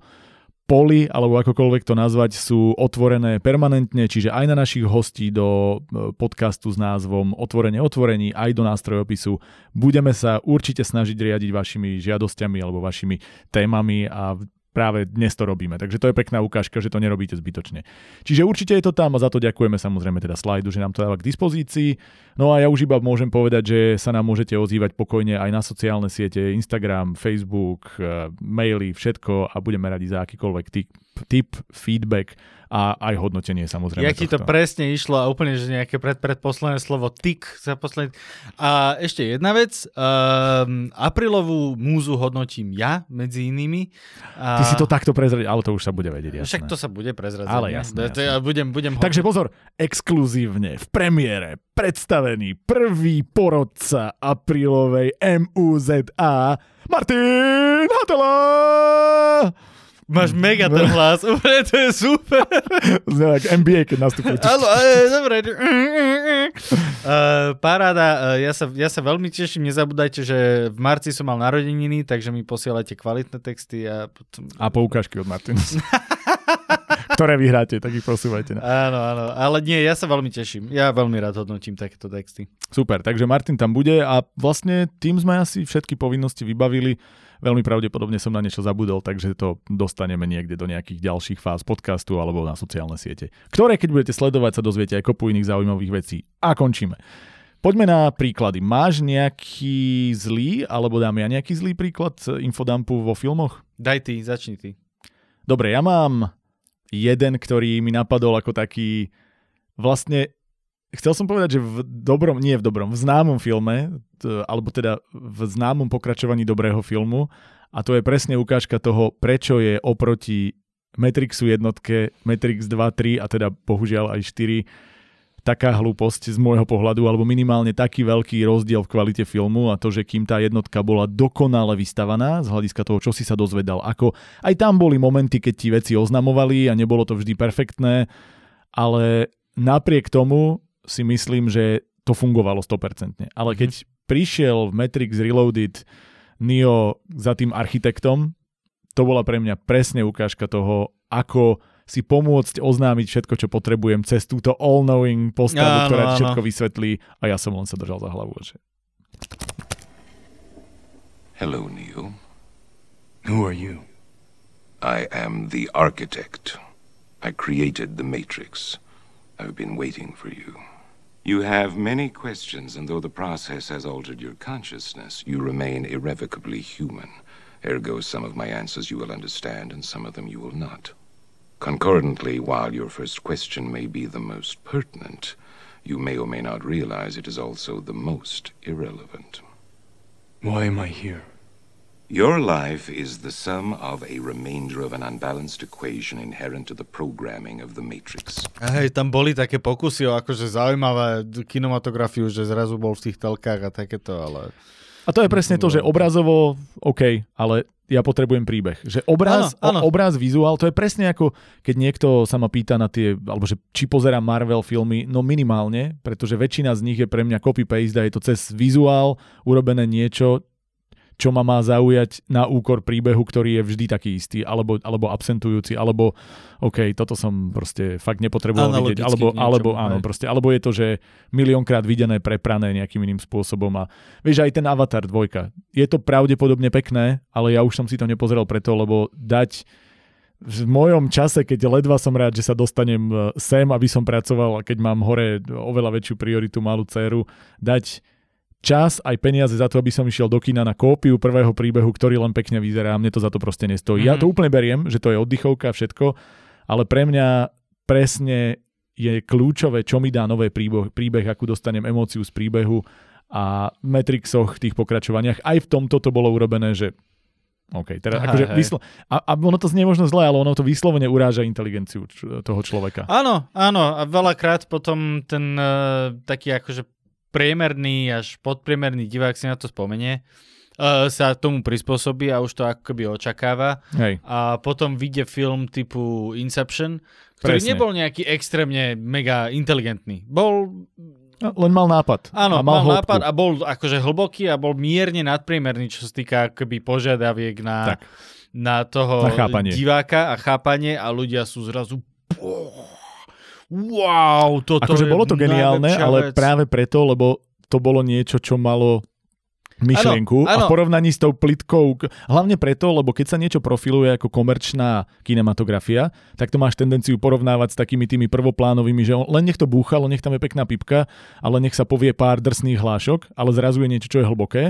poly, alebo akokoľvek to nazvať, sú otvorené permanentne, čiže aj na našich hostí do e, podcastu s názvom Otvorenie otvorení, aj do nástrojopisu. Budeme sa určite snažiť riadiť vašimi žiadosťami alebo vašimi témami a práve dnes to robíme. Takže to je pekná ukážka, že to nerobíte zbytočne. Čiže určite je to tam a za to ďakujeme samozrejme teda slajdu, že nám to dáva k dispozícii. No a ja už iba môžem povedať, že sa nám môžete ozývať pokojne aj na sociálne siete, Instagram, Facebook, e, maily, všetko a budeme radi za akýkoľvek tip, tip feedback a aj hodnotenie samozrejme. Jak ti to presne išlo a úplne, že nejaké pred, predposledné slovo tik za posledný. A ešte jedna vec, um, aprílovú múzu hodnotím ja, medzi inými. A... Ty si to takto prezradiť, ale to už sa bude vedieť, jasné. Však to sa bude prezradiť. Ale jasné. jasné. Ja budem, budem Takže pozor, exkluzívne v premiére predstavený prvý porodca aprílovej MUZA Martin Hatela! Máš mega ten hlas, úplne to je super. Znie ako NBA, keď nastupuje. Áno, dobre. Uh, paráda, uh, ja sa, ja sa veľmi teším, nezabúdajte, že v marci som mal narodeniny, takže mi posielajte kvalitné texty. A, potom... a poukážky od Martina. ktoré vyhráte, tak ich posúvajte. Áno, áno, ale nie, ja sa veľmi teším. Ja veľmi rád hodnotím takéto texty. Super, takže Martin tam bude a vlastne tým sme asi všetky povinnosti vybavili. Veľmi pravdepodobne som na niečo zabudol, takže to dostaneme niekde do nejakých ďalších fáz podcastu alebo na sociálne siete, ktoré keď budete sledovať sa dozviete aj kopu iných zaujímavých vecí. A končíme. Poďme na príklady. Máš nejaký zlý, alebo dám ja nejaký zlý príklad infodumpu vo filmoch? Daj ty, začni ty. Dobre, ja mám jeden, ktorý mi napadol ako taký vlastne chcel som povedať, že v dobrom, nie v dobrom, v známom filme, alebo teda v známom pokračovaní dobrého filmu a to je presne ukážka toho, prečo je oproti Matrixu jednotke, Matrix 2, 3 a teda bohužiaľ aj 4 taká hlúposť z môjho pohľadu, alebo minimálne taký veľký rozdiel v kvalite filmu a to, že kým tá jednotka bola dokonale vystavaná z hľadiska toho, čo si sa dozvedal, ako aj tam boli momenty, keď ti veci oznamovali a nebolo to vždy perfektné, ale napriek tomu si myslím, že to fungovalo 100%. Ale keď mm. prišiel v Matrix Reloaded Neo za tým architektom, to bola pre mňa presne ukážka toho, ako si pomôcť oznámiť všetko, čo potrebujem cez túto all-knowing postavu, áno, ktorá áno. všetko vysvetlí a ja som len sa držal za hlavu. Že... Hello, Neo. Who are you? I am the architect. I created the Matrix. I've been waiting for you. You have many questions, and though the process has altered your consciousness, you remain irrevocably human. Ergo, some of my answers you will understand, and some of them you will not. Concordantly, while your first question may be the most pertinent, you may or may not realize it is also the most irrelevant. Why am I here? Your life is the sum of a remainder of an unbalanced equation inherent to the programming of the Matrix. Hej, tam boli také pokusy o akože zaujímavé kinematografiu, že zrazu bol v tých telkách a takéto, ale... A to je presne to, že obrazovo OK, ale ja potrebujem príbeh. Že obraz, ano, ano. obraz, vizuál, to je presne ako keď niekto sa ma pýta na tie, alebo že či pozerám Marvel filmy, no minimálne, pretože väčšina z nich je pre mňa copy-paste a je to cez vizuál urobené niečo, čo ma má zaujať na úkor príbehu, ktorý je vždy taký istý, alebo, alebo absentujúci, alebo OK, toto som proste fakt nepotreboval vidieť, alebo, niečom, alebo áno, proste, alebo je to, že miliónkrát videné, preprané nejakým iným spôsobom a vieš, aj ten Avatar 2, je to pravdepodobne pekné, ale ja už som si to nepozrel preto, lebo dať v mojom čase, keď ledva som rád, že sa dostanem e, sem, aby som pracoval a keď mám hore oveľa väčšiu prioritu malú dceru, dať čas aj peniaze za to, aby som išiel do kina na kópiu prvého príbehu, ktorý len pekne vyzerá a mne to za to proste nestojí. Mm-hmm. Ja to mhm. úplne beriem, že to je oddychovka všetko, ale pre mňa presne je kľúčové, čo mi dá nové príbeh, príbeh akú dostanem emóciu z príbehu a v Matrixoch, tých pokračovaniach. Aj v tomto to bolo urobené, že OK, Aha, akože vyslo- a, a ono to znie možno zle, ale ono to vyslovene uráža inteligenciu č- toho človeka. Áno, áno, a veľakrát potom ten uh, taký akože priemerný až podpriemerný divák si na to spomenie, uh, sa tomu prispôsobí a už to ako keby očakáva. Hej. A potom vyjde film typu Inception, ktorý Presne. nebol nejaký extrémne mega inteligentný. Bol No, Len mal nápad. Áno, a mal mal, hĺbku. nápad a bol akože hlboký a bol mierne nadpriemerný, čo sa týka akoby požiadaviek na, Tak. na toho Na chápanie. diváka a chápanie a ľudia sú zrazu wow, toto Akože je bolo to geniálne, ale vec. práve preto, lebo to bolo niečo, čo malo myšlienku Áno, a áno. v porovnaní s tou plitkou, hlavne preto, lebo keď sa niečo profiluje ako komerčná kinematografia, tak to máš tendenciu porovnávať s takými tými prvoplánovými, že len nech to búchalo, nech tam je pekná pipka, ale nech sa povie pár drsných hlášok, ale zrazu je niečo, čo je hlboké,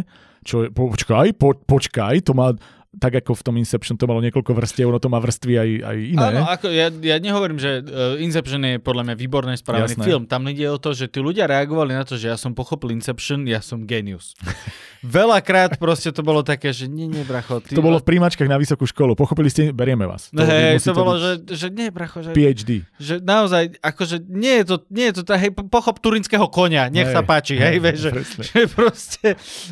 čo je, počkaj, po, počkaj, to má tak ako v tom Inception to malo niekoľko vrstiev, ono to má vrstvy aj, aj iné. Áno, ako ja, ja nehovorím, že uh, Inception je podľa mňa výborne spravený Jasné. film. Tam ide o to, že tí ľudia reagovali na to, že ja som pochopil Inception, ja som genius. Veľakrát proste to bolo také, že nie, nie, bracho. Ty, To bolo v príjmačkách na vysokú školu. Pochopili ste, berieme vás. Hej, musí to bolo, že, že nie, bracho, že, PhD. že naozaj, akože nie je to, nie je to tá, hej, po- pochop turinského konia, nech Hej, sa páči, hej, hej, vieš, že, že proste,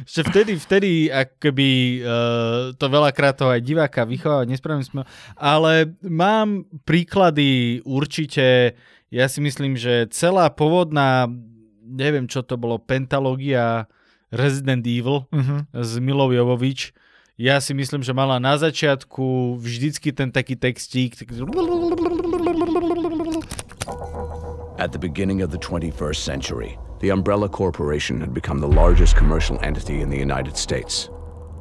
že vtedy, vtedy akoby uh, to veľakrát toho aj diváka vychovávať, nespravím sme, ale mám príklady určite, ja si myslím, že celá pôvodná, neviem čo to bolo, pentalógia Resident Evil, Uh-huh. z Milou Jovovič. Ja si myslím, že mala na začiatku vždycky ten taký textík. At the beginning of the 21st century, the Umbrella Corporation had become the largest commercial entity in the United States.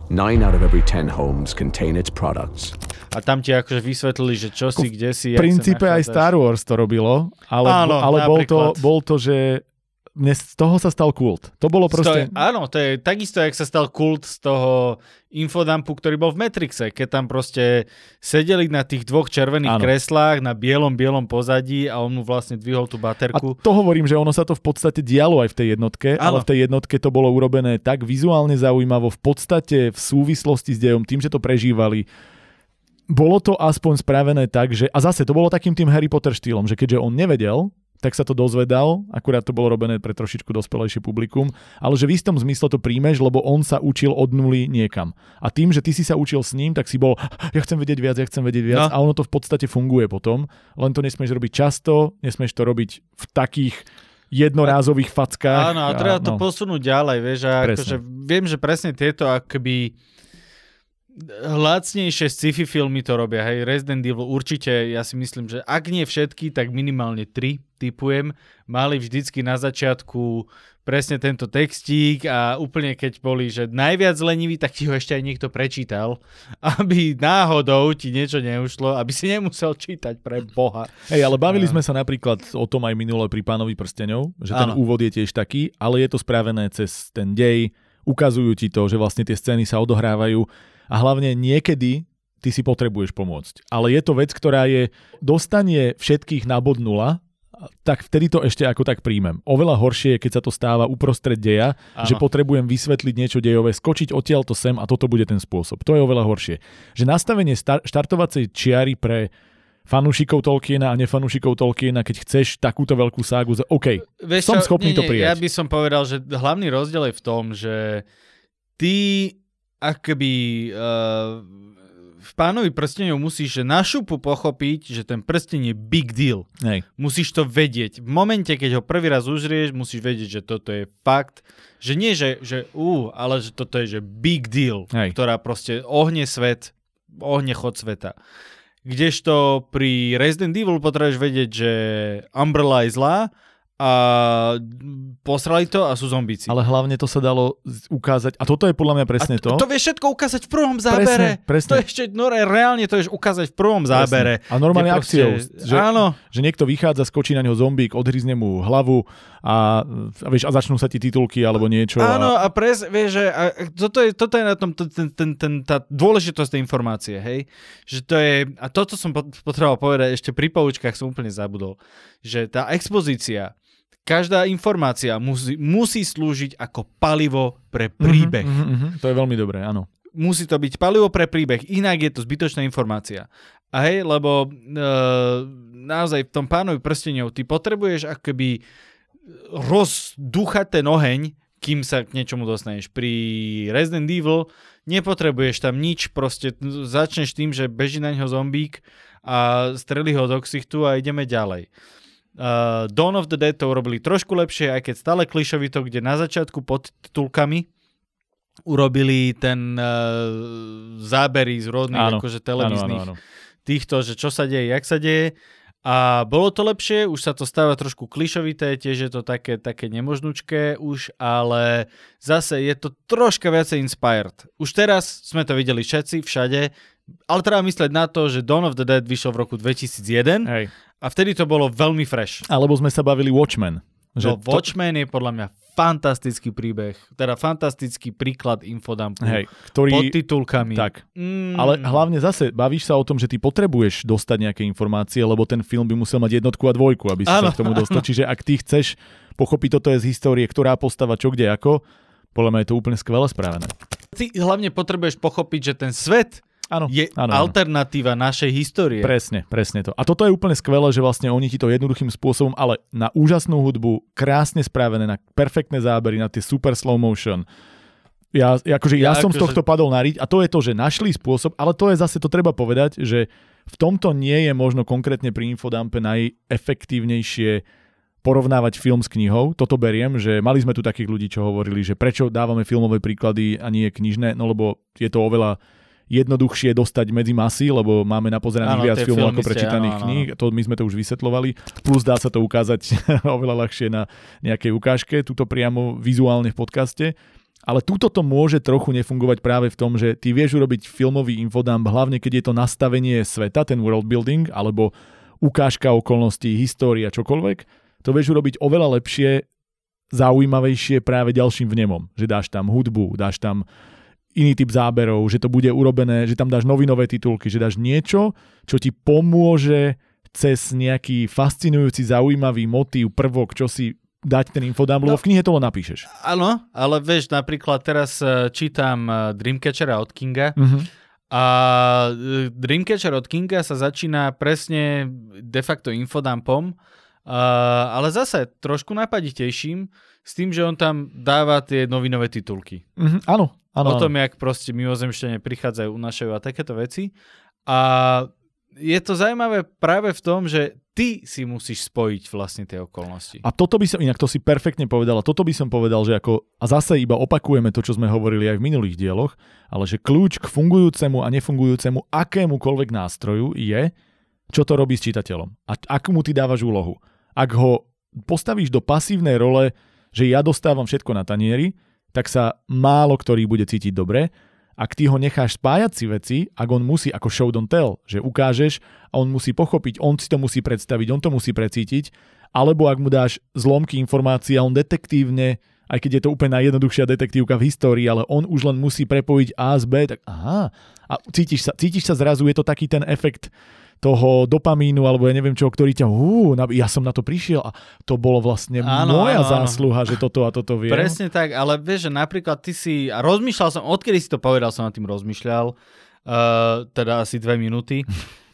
Nine out of every ten homes contain its products, A tam ti akože vysvetlili, že čo si, kde si. V princípe aj Star Wars to robilo, ale, Áno, ale bol, to, bol to, že mne z toho sa stal kult. To bolo proste... To je, áno, to je takisto, jak sa stal kult z toho infodumpu, ktorý bol v Matrixe, keď tam proste sedeli na tých dvoch červených Áno. kreslách na bielom, bielom pozadí a on mu vlastne dvihol tú A baterku. to hovorím, že ono sa to v podstate dialo aj v tej jednotke, Áno. ale v tej jednotke to bolo urobené tak vizuálne zaujímavo, v podstate v súvislosti s dejom, tým, že to prežívali. Bolo to aspoň spravené tak, že... A zase to bolo takým tým Harry Potter štýlom, že keďže on nevedel, tak sa to dozvedal, akurát to bolo robené pre trošičku dospelejšie publikum, ale že v istom zmysle to príjmeš, lebo on sa učil od nuly niekam. A tým, že ty si sa učil s ním, tak si bol, ja chcem vedieť viac, ja chcem vedieť viac No. a ono to v podstate funguje potom, len to nesmieš robiť často, nesmieš to robiť v takých jednorázových fackách. Áno, a treba to no. posunúť ďalej, vieš, a akože viem, že presne tieto akoby lacnejšie sci-fi filmy to robia, hej, Resident Evil určite, ja si myslím, že ak nie všetky, tak minimálne tri, typujem, mali vždycky na začiatku presne tento textík a úplne keď boli, že najviac lenivý, tak ti ho ešte aj niekto prečítal, aby náhodou ti niečo neušlo, aby si nemusel čítať pre Boha. Hej, ale bavili Áno. sme sa napríklad o tom aj minule pri Pánovi prstenov, že ten Áno. úvod je tiež taký, ale je to spravené cez ten dej, ukazujú ti to, že vlastne tie scény sa odohrávajú a hlavne niekedy ty si potrebuješ pomôcť. Ale je to vec, ktorá je, dostanie všetkých na bod nula, tak vtedy to ešte ako tak príjmem. Oveľa horšie je, keď sa to stáva uprostred deja, Áno. že potrebujem vysvetliť niečo dejové, skočiť odtiaľto sem a toto bude ten spôsob. To je oveľa horšie. Že nastavenie star- štartovacej čiary pre fanúšikov Tolkiena a nefanúšikov Tolkiena, keď chceš takúto veľkú ságu, OK, Vieš som schopný nie, to nie, Ja prijať. by som povedal, že hlavný rozdiel je v tom, že ty akoby uh, v pánovi prstenov musíš na šupu pochopiť, že ten prsten je big deal. Hej. Musíš to vedieť. V momente, keď ho prvý raz užrieš, musíš vedieť, že toto je fakt. Že nie, že, že ú, ale že toto je že big deal, Hej. ktorá proste ohne svet, ohne chod sveta. Kdežto pri Resident Evil potrebuješ vedieť, že Umbrella je zlá a posrali to a sú zombíci. Ale hlavne to sa dalo ukázať, a toto je podľa mňa presne a to. to vieš všetko ukázať v prvom zábere. presne. To ešte, no reálne to vieš ukázať v prvom zábere. A normálne akciou, proste- že, Áno, že niekto vychádza, skočí na neho zombík, odhryzne mu hlavu a, a, vieš, a začnú sa ti titulky alebo niečo. áno A, a pres, vieš, že a, toto, je, toto je na tom ten, ten, ten, tá dôležitosť tej informácie, hej? Že to je, a toto som pot- potreboval povedať ešte pri poučkách, som úplne zabudol, že tá expozícia, každá informácia musí, musí slúžiť ako palivo pre príbeh. Mhm, mhm, mhm, to je veľmi dobré, áno. musí to byť palivo pre príbeh, inak je to zbytočná informácia. A hej, lebo e, naozaj v tom pánovi prstenov ty potrebuješ akoby rozdúchať ten oheň, kým sa k niečomu dostaneš. Pri Resident Evil nepotrebuješ tam nič, proste začneš tým, že beží na ňo zombík a strelí ho do ksichtu a ideme ďalej. Uh, Dawn of the Dead to urobili trošku lepšie, aj keď stále klišovito, kde na začiatku pod titulkami urobili ten uh, zábery z rôznych Áno, akože Áno, televíznych áno, áno. týchto, že čo sa deje, jak sa deje. A bolo to lepšie, už sa to stáva trošku klišovité, tiež je to také, také nemožnučké už, ale zase je to troška viacej inspired. Už teraz sme to videli všetci, všade, ale treba myslieť na to, že Dawn of the Dead vyšiel v roku 2001 Hej. A vtedy to bolo veľmi fresh. Alebo sme sa bavili Watchmen. Že no, Watchmen je podľa mňa fantastický príbeh, teda fantastický príklad infodumpu. hej, ktorý... Pod titulkami. Tak. Mm, Ale hlavne zase bavíš sa o tom, že ty potrebuješ dostať nejaké informácie, lebo ten film by musel mať jednotku a dvojku, aby si Áno, sa k tomu dostal. Čiže ak ty chceš pochopiť toto je z histórie, ktorá postava čo kde ako, podľa mňa je to úplne skvelé správené. Ty hlavne potrebuješ pochopiť, že ten svet Áno, je áno, áno. alternatíva našej histórie. Presne, presne to. A toto je úplne skvelé, že vlastne oni ti to jednoduchým spôsobom, ale na úžasnú hudbu, krásne spravené, na perfektné zábery, na tie super slow motion. Ja, akože, ja, Ja som z akože- tohto padol na riť a to je to, že našli spôsob, ale to je zase, to treba povedať, že v tomto nie je možno konkrétne pri Infodumpe najefektívnejšie porovnávať film s knihou. Toto beriem, že mali sme tu takých ľudí, čo hovorili, že prečo dávame filmové príklady a nie knižné, no lebo je to oveľa jednoduchšie dostať medzi masy, lebo máme na pozeraných Áno, viac filmov ako prečítaných áno, áno, kníh. To my sme to už vysvetlovali. Plus dá sa to ukázať oveľa ľahšie na nejakej ukážke, tuto priamo vizuálne v podcaste. Ale túto to môže trochu nefungovať práve v tom, že ty vieš urobiť filmový infodump, hlavne keď je to nastavenie sveta, ten world building, alebo ukážka okolností, história, čokoľvek, to vieš urobiť oveľa lepšie, zaujímavejšie práve ďalším vnemom. Že dáš tam hudbu, dáš tam iný typ záberov, že to bude urobené, že tam dáš novinové titulky, že dáš niečo, čo ti pomôže cez nejaký fascinujúci, zaujímavý motív, prvok, čo si dať ten infodump, lebo No. v knihe to len napíšeš. Áno, ale vieš, napríklad teraz eh, čítam eh, Dreamcatchera od Kinga Mhm. a eh, Dreamcatcher od Kinga sa začína presne de facto infodumpom, eh, ale zase trošku napaditejším s tým, že on tam dáva tie novinové titulky. Mhm. Áno, áno. o tom, jak proste mimozemšťania prichádzajú, unášajú a takéto veci. A je to zaujímavé práve v tom, že ty si musíš spojiť vlastne tie okolnosti. A toto by som, inak to si perfektne povedal, a toto by som povedal, že ako, a zase iba opakujeme to, čo sme hovorili aj v minulých dieloch, ale že kľúč k fungujúcemu a nefungujúcemu akémukoľvek nástroju je, čo to robí s čitateľom. A akú mu ty dávaš úlohu. Ak ho postavíš do pasívnej role, že ja dostávam všetko na tanieri, tak sa málo ktorý bude cítiť dobre. Ak ty ho necháš spájať si veci, ak on musí, ako show don't tell, že ukážeš a on musí pochopiť, on si to musí predstaviť, on to musí precítiť, alebo ak mu dáš zlomky informácií a on detektívne, aj keď je to úplne najjednoduchšia detektívka v histórii, ale on už len musí prepojiť A s B, tak aha. A cítiš sa, cítiš sa zrazu, je to taký ten efekt toho dopamínu, alebo ja neviem čo, ktorý ťa, hú, ja som na to prišiel a to bolo vlastne Áno, moja áno, áno. zásluha, že toto a toto viem. Presne tak, ale vieš, že napríklad ty si, a rozmýšľal som, odkedy si to povedal, som nad tým rozmýšľal, uh, teda asi dve minúty,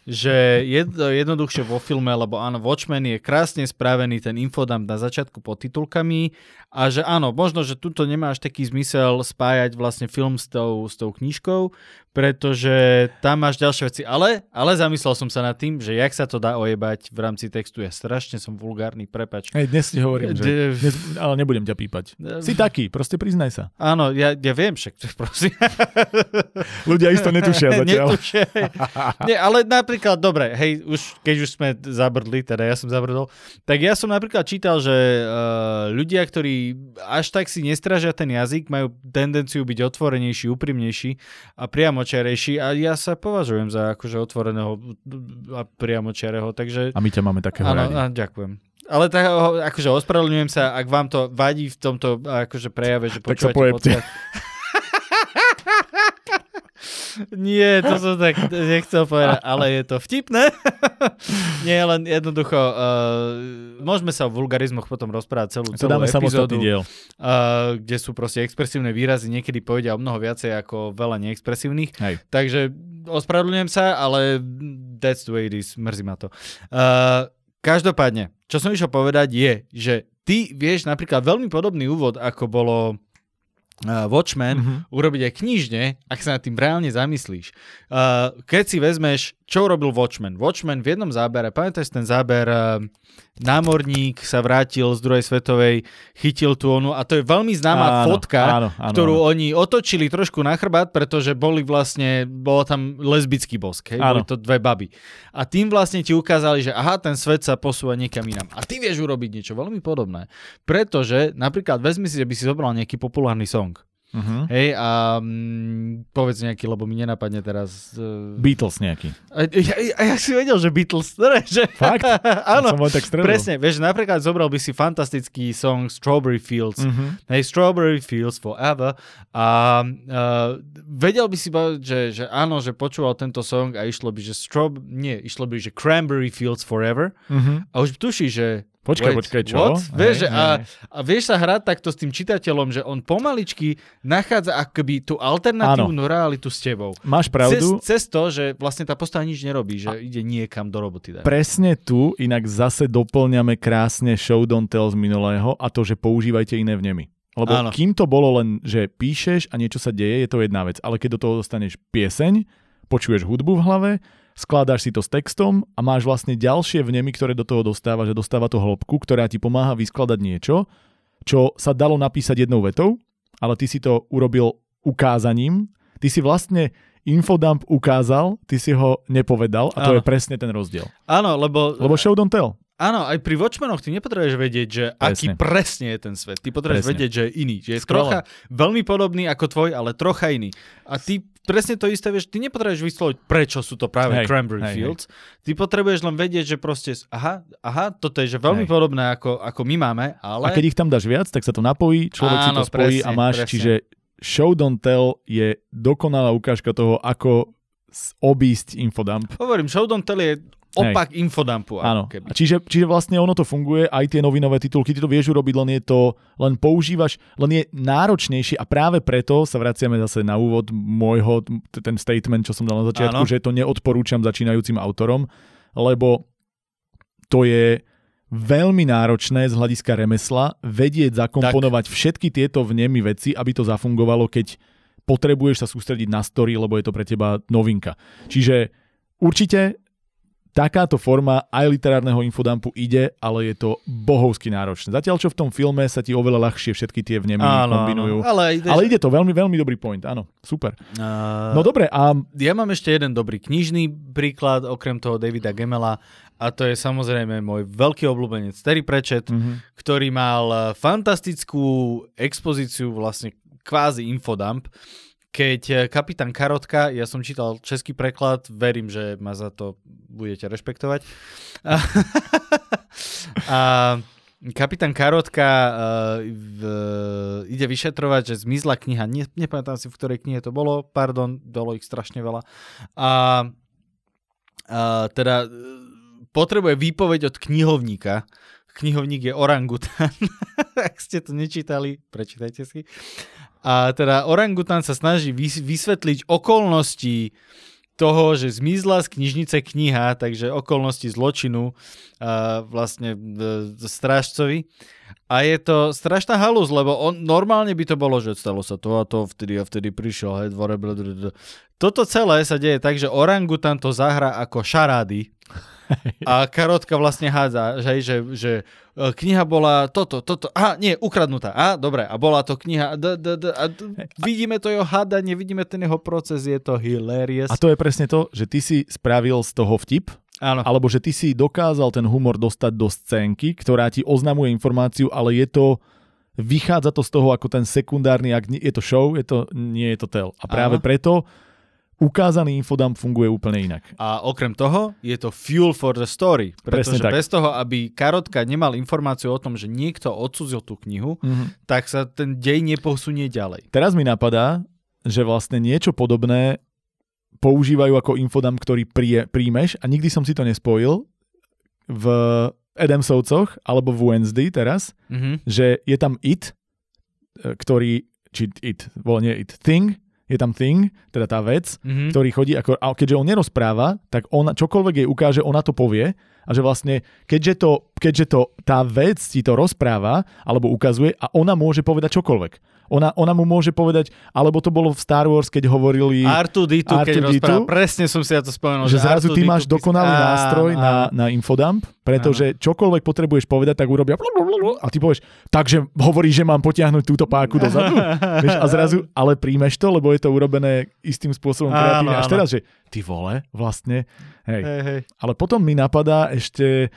že je jednoduchšie vo filme, lebo áno, Watchmen je krásne spravený ten infodump na začiatku pod titulkami a že áno, možno, že tuto nemá až taký zmysel spájať vlastne film s tou, s tou knižkou, pretože tam máš ďalšie veci, ale, ale zamyslel som sa nad tým, že jak sa to dá ojebať v rámci textu, ja strašne som vulgárny, prepač. Hej, dnes ti hovorím, že... De- Dnes, ale nebudem ťa pípať. Si taký, proste priznaj sa. Áno, ja, ja viem však, prosím. Ľudia isto netušia zatiaľ. Netušia. Nie, ale napríklad, dobre, hej, už, keď už sme zabrdli, teda ja som zabrdol, tak ja som napríklad čítal, že uh, ľudia, ktorí až tak si nestražia ten jazyk, majú tendenciu byť otvorenejší, úprimnejší a priamočiarejší a ja sa považujem za akože otvoreného a priamočiareho, takže A my ťa máme takého áno, radi. ďakujem. Ale tak, akože ospravedlňujem sa, ak vám to vadí v tomto akože prejave, že počúvate podcast. Nie, to som tak nechcel povedať, ale je to vtipné. Nie, len jednoducho, uh, môžeme sa o vulgarizmoch potom rozprávať celú, To celú dáme epizódu, diel. uh, kde sú proste expresívne výrazy, niekedy povedia o mnoho viacej ako veľa neexpresívnych. Hej. Takže ospravedlňujem sa, ale that's the way it is, mrzí ma to. Uh, každopádne, čo som išiel povedať je, že ty vieš napríklad veľmi podobný úvod, ako bolo uh, Watchmen, Mhm. mm-hmm. urobiť aj knižne, ak sa nad tým reálne zamyslíš. Uh, keď si vezmeš, čo urobil Watchmen? Watchmen v jednom zábere, pamätáš ten záber, uh, námorník sa vrátil z druhej svetovej, chytil tú onu a to je veľmi známa Áno, fotka, áno, áno, ktorú áno. oni otočili trošku na chrbát, pretože boli vlastne, bolo tam lesbický bosk, hej? boli to dve baby. A tým vlastne ti ukázali, že aha, ten svet sa posúva niekam inám. A ty vieš urobiť niečo veľmi podobné. Pretože napríklad vezmi si, že by si zobral nejaký populárny song. Uh-huh. Hej, a mm, povedz nejaký, lebo mi nenapadne teraz... Uh, Beatles nejaký. a, ja, ja, ja si vedel, že Beatles, ne, že... Fakt? Áno, Som tak presne. Vieš, napríklad zobral by si fantastický song Strawberry Fields. Mhm. Hej, Strawberry Fields Forever. A uh, vedel by si že, že áno, že počúval tento song a išlo by, že strob... Nie, išlo by, že Cranberry Fields Forever. Mhm. A už tuší, že Počkaj, Wait, počkaj, čo? What? Hej, Vieš, hej, a, a vieš sa hrať takto s tým čitateľom, že on pomaličky nachádza akoby tú alternatívnu realitu s tebou. Máš pravdu. Cez, cez to, že vlastne tá postava nič nerobí, že ide niekam do roboty. Daj. Presne tu inak zase doplňame krásne show don't tell z minulého a to, že používajte iné vnemy. Lebo Áno. kým to bolo len, že píšeš a niečo sa deje, je to jedna vec. Ale keď do toho dostaneš pieseň, počuješ hudbu v hlave, skladáš si to s textom a máš vlastne ďalšie vnemy, ktoré do toho dostáva, že dostáva to hĺbku, ktorá ti pomáha vyskladať niečo, čo sa dalo napísať jednou vetou, ale ty si to urobil ukázaním. Ty si vlastne infodump ukázal, ty si ho nepovedal a to Áno. je presne ten rozdiel. Áno, lebo, Lebo show don't tell. Áno, aj pri Watchmenoch ty nepotrebuješ vedieť, že aký Presne. presne je ten svet. Ty potrebuješ Presne. vedieť, že je iný. Že je Skvelé. trocha veľmi podobný ako tvoj, ale trocha iný. A ty presne to isté vieš, ty nepotrebuješ vysloviť, prečo sú to práve Hej, Cranberry hej, Fields. Ty potrebuješ len vedieť, že proste, aha, aha, toto je že veľmi Hej. podobné ako, ako my máme, ale... A keď ich tam dáš viac, tak sa to napojí, človek si Áno, to spojí a presne, máš, presne. čiže show don't tell je dokonalá ukážka toho, ako obísť infodump. Hovorím, show don't tell je opak infodumpu. ako Áno. Keby. Čiže, čiže vlastne ono to funguje, aj tie novinové titulky, ty to vieš urobiť, len je to, len používaš, len je náročnejšie a práve preto sa vraciame zase na úvod môjho, ten statement, čo som dal na začiatku, Áno. že to neodporúčam začínajúcim autorom, lebo to je veľmi náročné z hľadiska remesla vedieť zakomponovať všetky tieto vnemy veci, aby to zafungovalo, keď potrebuješ sa sústrediť na story, lebo je to pre teba novinka. Čiže určite takáto forma aj literárneho infodumpu ide, ale je to bohovsky náročné. Zatiaľ, čo v tom filme sa ti oveľa ľahšie všetky tie vnemy kombinujú. Áno, ale, ideš, Ale ide to veľmi, veľmi dobrý point, áno, super. Uh, No dobre, a ja mám ešte jeden dobrý knižný príklad, okrem toho Davida Gemela, a to je samozrejme môj veľký obľúbenec Terry Pratchett, Mhm. ktorý mal fantastickú expozíciu, vlastne kvázi infodump, keď eh, kapitán Karotka, ja som čítal český preklad, verím, že ma za to budete rešpektovať. A, a kapitán Karotka uh, v, ide vyšetrovať, že zmizla kniha, ne, nepamätám si, v ktorej knihe to bolo, pardon, bolo ich strašne veľa. A, a teda eh, potrebuje výpoveď od knihovníka. Knihovník je orangutan. Ak ste to nečítali, prečítajte si. A teda orangutan sa snaží vys- vysvetliť okolnosti toho, že zmizla z knižnice kniha, takže okolnosti zločinu a vlastne e, strážcovi. A je to strašná halus, lebo on, normálne by to bolo, že stalo sa to a to, vtedy a vtedy prišiel, hej, dvore, blablabla. Toto celé sa deje tak, že orangutan to zahra ako šarády a karotka vlastne hádza, že, že, že e, kniha bola toto, toto, aha, nie, ukradnutá, a dobre, a bola to kniha, d, d, d, a d, vidíme to jeho hádanie, vidíme ten jeho proces, je to hilarious. A to je presne to, že ty si spravil z toho vtip, Áno, alebo že ty si dokázal ten humor dostať do scénky, ktorá ti oznamuje informáciu, ale je to vychádza to z toho ako ten sekundárny, ak nie- je to show, je to, nie je to tell. A práve Áno. preto ukázaný infodump funguje úplne inak. A okrem toho je to fuel for the story, pretože Presne tak. bez toho, aby Karotka nemal informáciu o tom, že niekto odsudzil tú knihu, Mhm. tak sa ten dej neposunie ďalej. Teraz mi napadá, že vlastne niečo podobné používajú ako infodump, ktorý prie, príjmeš a nikdy som si to nespojil v Adamsovcoch alebo v Wednesday teraz, Mhm. že je tam it, e, ktorý, či it, bol nie it, thing, je tam thing, teda tá vec, Mhm. ktorý chodí, ako, a keďže on nerozpráva, tak ona, čokoľvek jej ukáže, ona to povie A že vlastne, keďže to, keďže to tá vec ti to rozpráva, alebo ukazuje, a ona môže povedať čokoľvek. Ona, ona mu môže povedať, alebo to bolo v Star Wars, keď hovorili... R2D2, keď R2D2, rozpráva, presne som si ja to spomenul. že zrazu ty R2D2 máš dokonalý Áno, nástroj áno. na, na infodump, pretože čokoľvek potrebuješ povedať, tak urobia a ty povieš, takže hovorí, že mám potiahnuť túto páku dozadu. Vieš, a zrazu, ale príjmeš to, lebo je to urobené istým spôsobom kreatívne. Až teraz, že ty vole, vlastne, hej. Hej, hej. Ale potom mi napadá ešte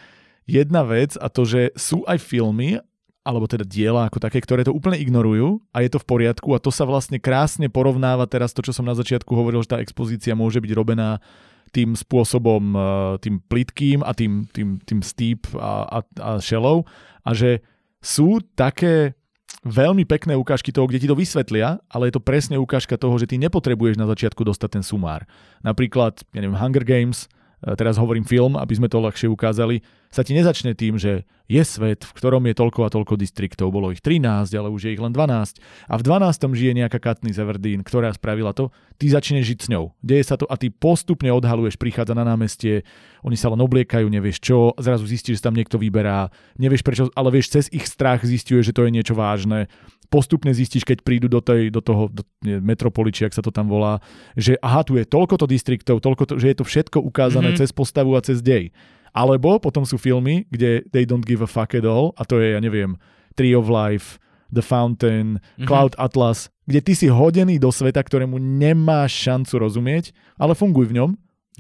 jedna vec a to, že sú aj filmy, alebo teda diela ako také, ktoré to úplne ignorujú a je to v poriadku a to sa vlastne krásne porovnáva teraz to, čo som na začiatku hovoril, že tá expozícia môže byť robená tým spôsobom, eh, tým plitkým a tým, tým, tým steep a, a, a shallow a že sú také veľmi pekné ukážky toho, kde ti to vysvetlia, ale je to presne ukážka toho, že ty nepotrebuješ na začiatku dostať ten sumár. Napríklad, ja neviem, Hunger Games, e, teraz hovorím film, aby sme to ľahšie ukázali, sa ti nezačne tým, že je svet, v ktorom je toľko a toľko distriktov, bolo ich 13, ale už je ich len 12 a v 12. žije nejaká Katniss Everdeen, ktorá spravila to, ty začneš žiť s ňou. Deje sa to a ty postupne odhaluješ, prichádza na námestie, oni sa len obliekajú, nevieš čo, zrazu zistíš, že tam niekto vyberá, nevieš prečo, ale vieš, cez ich strach zistuješ, že to je niečo vážne. Postupne zistíš, keď prídu do, tej, do toho do, nie, metropoly, či ak sa to tam volá, že aha, tu je toľkoto distriktov, toľko to, že je to všetko ukázané Mhm. mm-hmm. cez postavu a cez dej. Alebo potom sú filmy, kde they don't give a fuck at all a to je, ja neviem, Tree of Life, The Fountain, Mhm. Cloud Atlas, kde ty si hodený do sveta, ktorému nemáš šancu rozumieť, ale funguj v ňom.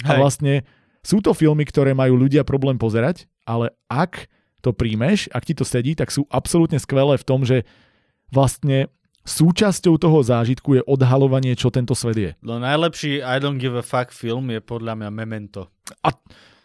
A Hej. vlastne sú to filmy, ktoré majú ľudia problém pozerať, ale ak to príjmeš, ak ti to sedí, tak sú absolútne skvelé v tom, že vlastne súčasťou toho zážitku je odhalovanie, čo tento svet je. No najlepší I don't give a fuck film je podľa mňa Memento.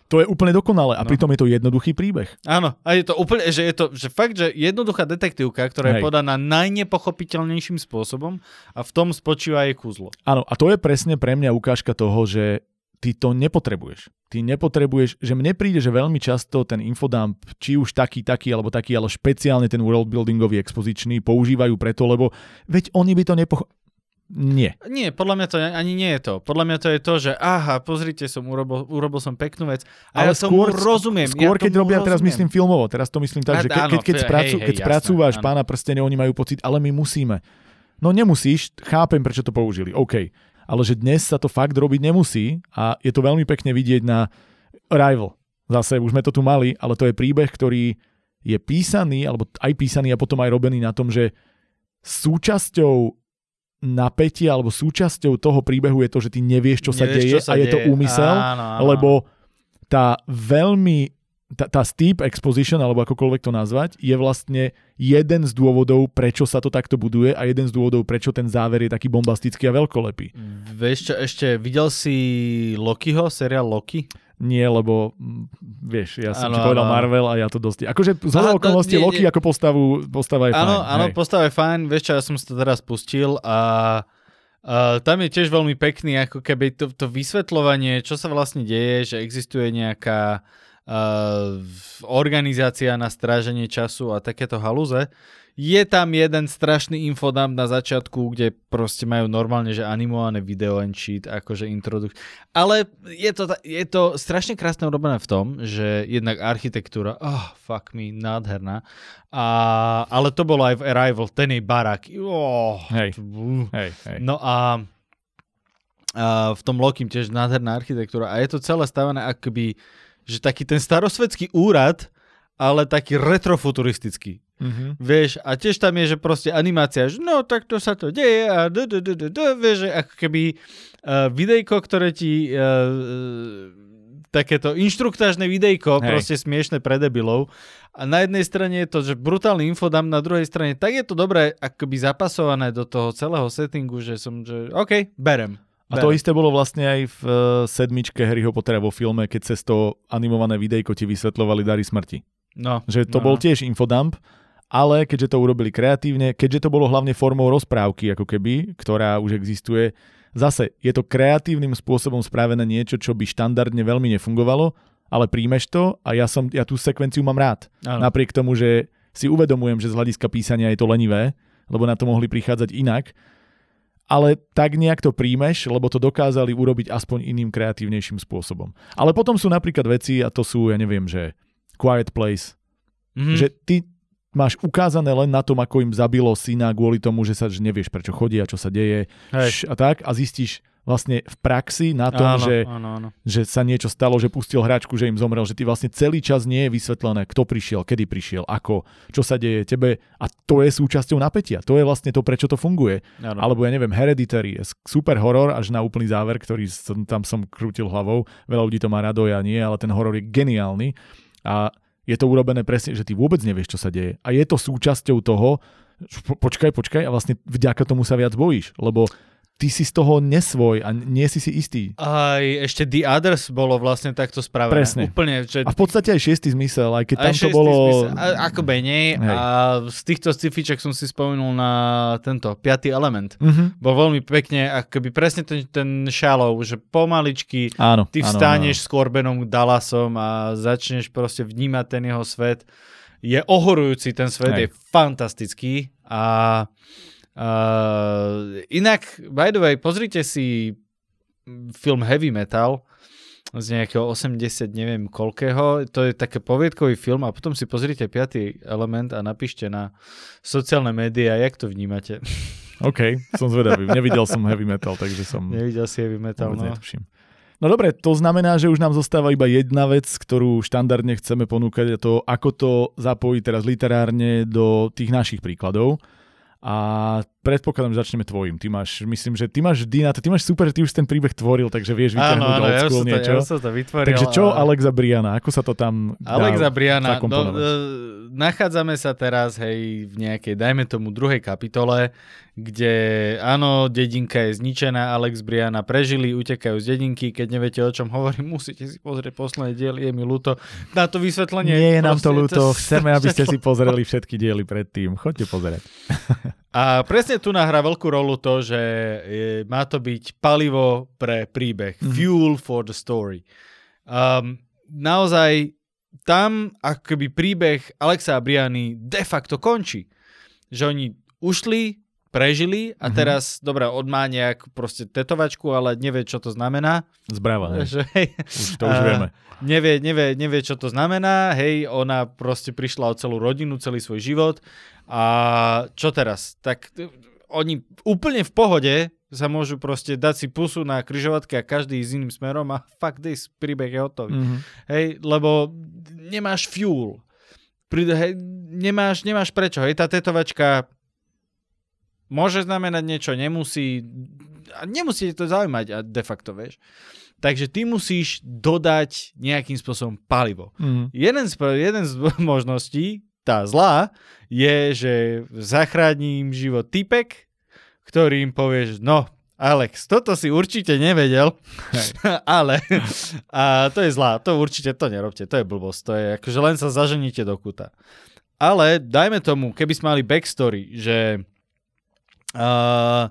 To je úplne dokonalé a No. pritom je to jednoduchý príbeh. Áno, a je to úplne, že je to, že fakt, že jednoduchá detektívka, ktorá je Hej. podaná najnepochopiteľnejším spôsobom a v tom spočíva jej kúzlo. Áno, a to je presne pre mňa ukážka toho, že ty to nepotrebuješ. Ty nepotrebuješ, že mne príde, že veľmi často ten infodump, či už taký, taký, alebo taký, ale špeciálne ten worldbuildingový expozičný používajú preto, lebo veď oni by to nepocho... Nie. Nie, podľa mňa to ani nie je to. Podľa mňa to je to, že aha, pozrite, som urobil, urobil som peknú vec. A Ale ja tomu skôr- rozumiem. Skôr, ja keď tomu robia, teraz rozumiem. myslím filmovo, teraz to myslím tak, že áno, keď, keď, hej, spracu, hej, keď jasné, spracúvaš áno. pána prstene, oni majú pocit, ale my musíme. No nemusíš, chápem, prečo to použili, OK. Ale že dnes sa to fakt robiť nemusí a je to veľmi pekne vidieť na Arrival. Zase už sme to tu mali, ale to je príbeh, ktorý je písaný, alebo aj písaný a potom aj robený na tom, že súčasťou napätia alebo súčasťou toho príbehu je to, že ty nevieš, čo sa Nevieš, deje čo sa a je to deje. úmysel, Áno, áno, lebo tá veľmi tá, tá steep exposition, alebo akokoľvek to nazvať, je vlastne jeden z dôvodov, prečo sa to takto buduje a jeden z dôvodov, prečo ten záver je taký bombastický a veľkolepý. Vieš čo, ešte videl si Lokiho, seriál Loki? Nie, lebo mm, vieš, ja som Áno, ti povedal áno. Marvel a ja to dosť... Akože z hodou okolností nie, Loki nie. ako postavu, postava je Áno, fajn. áno, postava je fajn, vieš čo, ja som si to teraz pustil a Uh, tam je tiež veľmi pekný, ako keby to, to vysvetľovanie, čo sa vlastne deje, že existuje nejaká uh, organizácia na stráženie času a takéto halúze. Je tam jeden strašný infodump na začiatku, kde proste majú normálne, že animované video and shit, akože introdukt. Ale je to, je to strašne krásne urobené v tom, že jednak architektúra, oh, fuck me, nádherná. A, ale to bolo aj v Arrival, ten jej barak. Oh, Hej. Hej, hej. No a, a v tom Lokim tiež nádherná architektúra a je to celé stavené akoby, že taký ten starosvedský úrad, ale taký retrofuturistický. Mhm. Vieš, a tiež tam je, že proste animácia, že no takto sa to deje a d, d, d, d, d, vieš, že ako keby uh, videjko, ktoré ti uh, takéto inštruktážne videjko, Hej. proste smiešne pre debilov. A na jednej strane je to, že brutálny infodám, na druhej strane tak je to dobré akoby zapasované do toho celého settingu, že som, že OK, berem. A to isté bolo vlastne aj v uh, sedmičke Harryho Pottera vo filme, keď cez to animované videjko ti vysvetľovali dary smrti. No, Že to no. bol tiež infodump, ale keďže to urobili kreatívne, keďže to bolo hlavne formou rozprávky, ako keby, ktorá už existuje, zase je to kreatívnym spôsobom spravené niečo, čo by štandardne veľmi nefungovalo, ale príjmeš to a ja, som, ja tú sekvenciu mám rád. Áno. Napriek tomu, že si uvedomujem, že z hľadiska písania je to lenivé, lebo na to mohli prichádzať inak. ale tak nejak to príjmeš, lebo to dokázali urobiť aspoň iným kreatívnejším spôsobom. Ale potom sú napríklad veci, a to sú, ja neviem, že Quiet Place, mm-hmm. že ty máš ukázané len na tom, ako im zabilo syna kvôli tomu, že sa že nevieš, prečo chodia, čo sa deje Hej. a tak a zistíš, vlastne v praxi na tom, áno, že, áno, áno. že sa niečo stalo, že pustil hračku, že im zomrel, že ty vlastne celý čas nie je vysvetlené, kto prišiel, kedy prišiel, ako, čo sa deje tebe a to je súčasťou napätia. To je vlastne to, prečo to funguje. Áno. Alebo ja neviem, Hereditary je super horor až na úplný záver, ktorý som, tam som krútil hlavou. Veľa ľudí to má rado, ja nie, ale ten horor je geniálny a je to urobené presne, že ty vôbec nevieš, čo sa deje. A je to súčasťou toho, počkaj, počkaj a vlastne vďaka tomu sa viac bojíš, lebo ty si z toho nesvoj a nie si si istý. Aj ešte The Others bolo vlastne takto spravené. Presne. Úplne, že... A v podstate aj šiestý zmysel, aj keď aj tam to bolo... Zmysel. A, ako menej. A z týchto scifiček som si spomenul na tento piatý element. Uh-huh. Bol veľmi pekne, akoby presne ten, ten shallow, že pomaličky áno, ty vstaneš áno, áno. s Corbenom Dallasom a začneš proste vnímať ten jeho svet. Je ohorujúci, ten svet Hej. je fantastický a Uh, inak, by the way, pozrite si film Heavy Metal z nejakého 80, neviem koľkého. To je také poviedkový film a potom si pozrite piatý element a napíšte na sociálne médiá, jak to vnímate. OK, som zvedavý. Nevidel som Heavy Metal, takže som... Nevidel si Heavy Metal, no. Netuším. No dobre, to znamená, že už nám zostáva iba jedna vec, ktorú štandardne chceme ponúkať, a to ako to zapojiť teraz literárne do tých našich príkladov a predpokladám, že začneme tvojim. Ty máš, myslím, že ty máš vždy na to, ty máš super, ty už ten príbeh tvoril, takže vieš vyťahnuť áno, áno, ja niečo. Ja to vytvoril, takže čo a... Alexa Briana, ako sa to tam Alexa Briana, no, uh, nachádzame sa teraz, hej, v nejakej, dajme tomu, druhej kapitole, kde áno, dedinka je zničená, Alex Briana prežili, utekajú z dedinky, keď neviete, o čom hovorím, musíte si pozrieť posledné diely, je mi ľúto. Na to vysvetlenie... Nie je nám to ľúto, chceme, aby ste si pozreli všetky diely predtým. Choďte pozerať. A presne tu nahrá veľkú rolu to, že je, má to byť palivo pre príbeh. Mm. Fuel for the story. Um, naozaj tam akoby príbeh Alexa a Briany de facto končí. Že oni ušli, prežili a mm-hmm. teraz, dobre, on má nejak proste tetovačku, ale nevie, čo to znamená. Zbrava, hej. Že, hej, už to už vieme. Nevie, nevie, nevie, čo to znamená, hej, ona proste prišla o celú rodinu, celý svoj život a čo teraz? Tak oni úplne v pohode sa môžu proste dať si pusu na kryžovatke a každý s iným smerom a fuck this, príbeh je hotový. Mm-hmm. Hej, lebo nemáš fuel. Pri, hej, nemáš, nemáš prečo. Hej, tá tetovačka môže znamenať niečo, nemusí. Nemusí to zaujímať a de facto, vieš. Takže ty musíš dodať nejakým spôsobom palivo. Mm. Jeden, z, jeden z možností, tá zlá, je, že zachránim život typek, ktorý im povie, že no, Alex, toto si určite nevedel, ale a to je zlá, to určite to nerobte, to je blbosť, to je akože len sa zaženíte do kuta. Ale dajme tomu, keby sme mali backstory, že uh,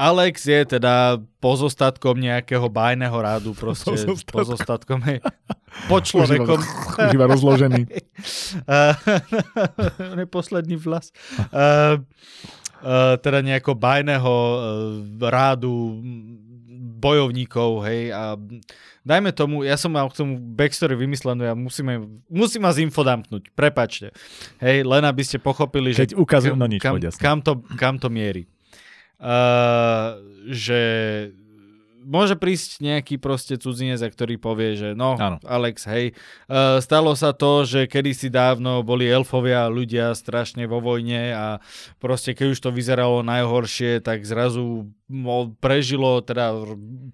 Alex je teda pozostatkom nejakého bajného rádu, proste pozostatkom, pozostatkom hej, po človekom. Už iba rozložený. uh, posledný vlas. Uh, uh, teda nejakého bajného uh, rádu bojovníkov, hej, a dajme tomu, ja som mal k tomu backstory vymyslenú, ja musíme, musím vás infodampnúť, prepačte, hej, len aby ste pochopili, Keď že ukazujem, no nič, kam, kam, to, kam to mierí. Uh, že môže prísť nejaký proste cudzinec, ktorý povie, že no, ano. Alex, hej, uh, stalo sa to, že kedysi dávno boli elfovia ľudia strašne vo vojne a proste keď už to vyzeralo najhoršie, tak zrazu prežilo, teda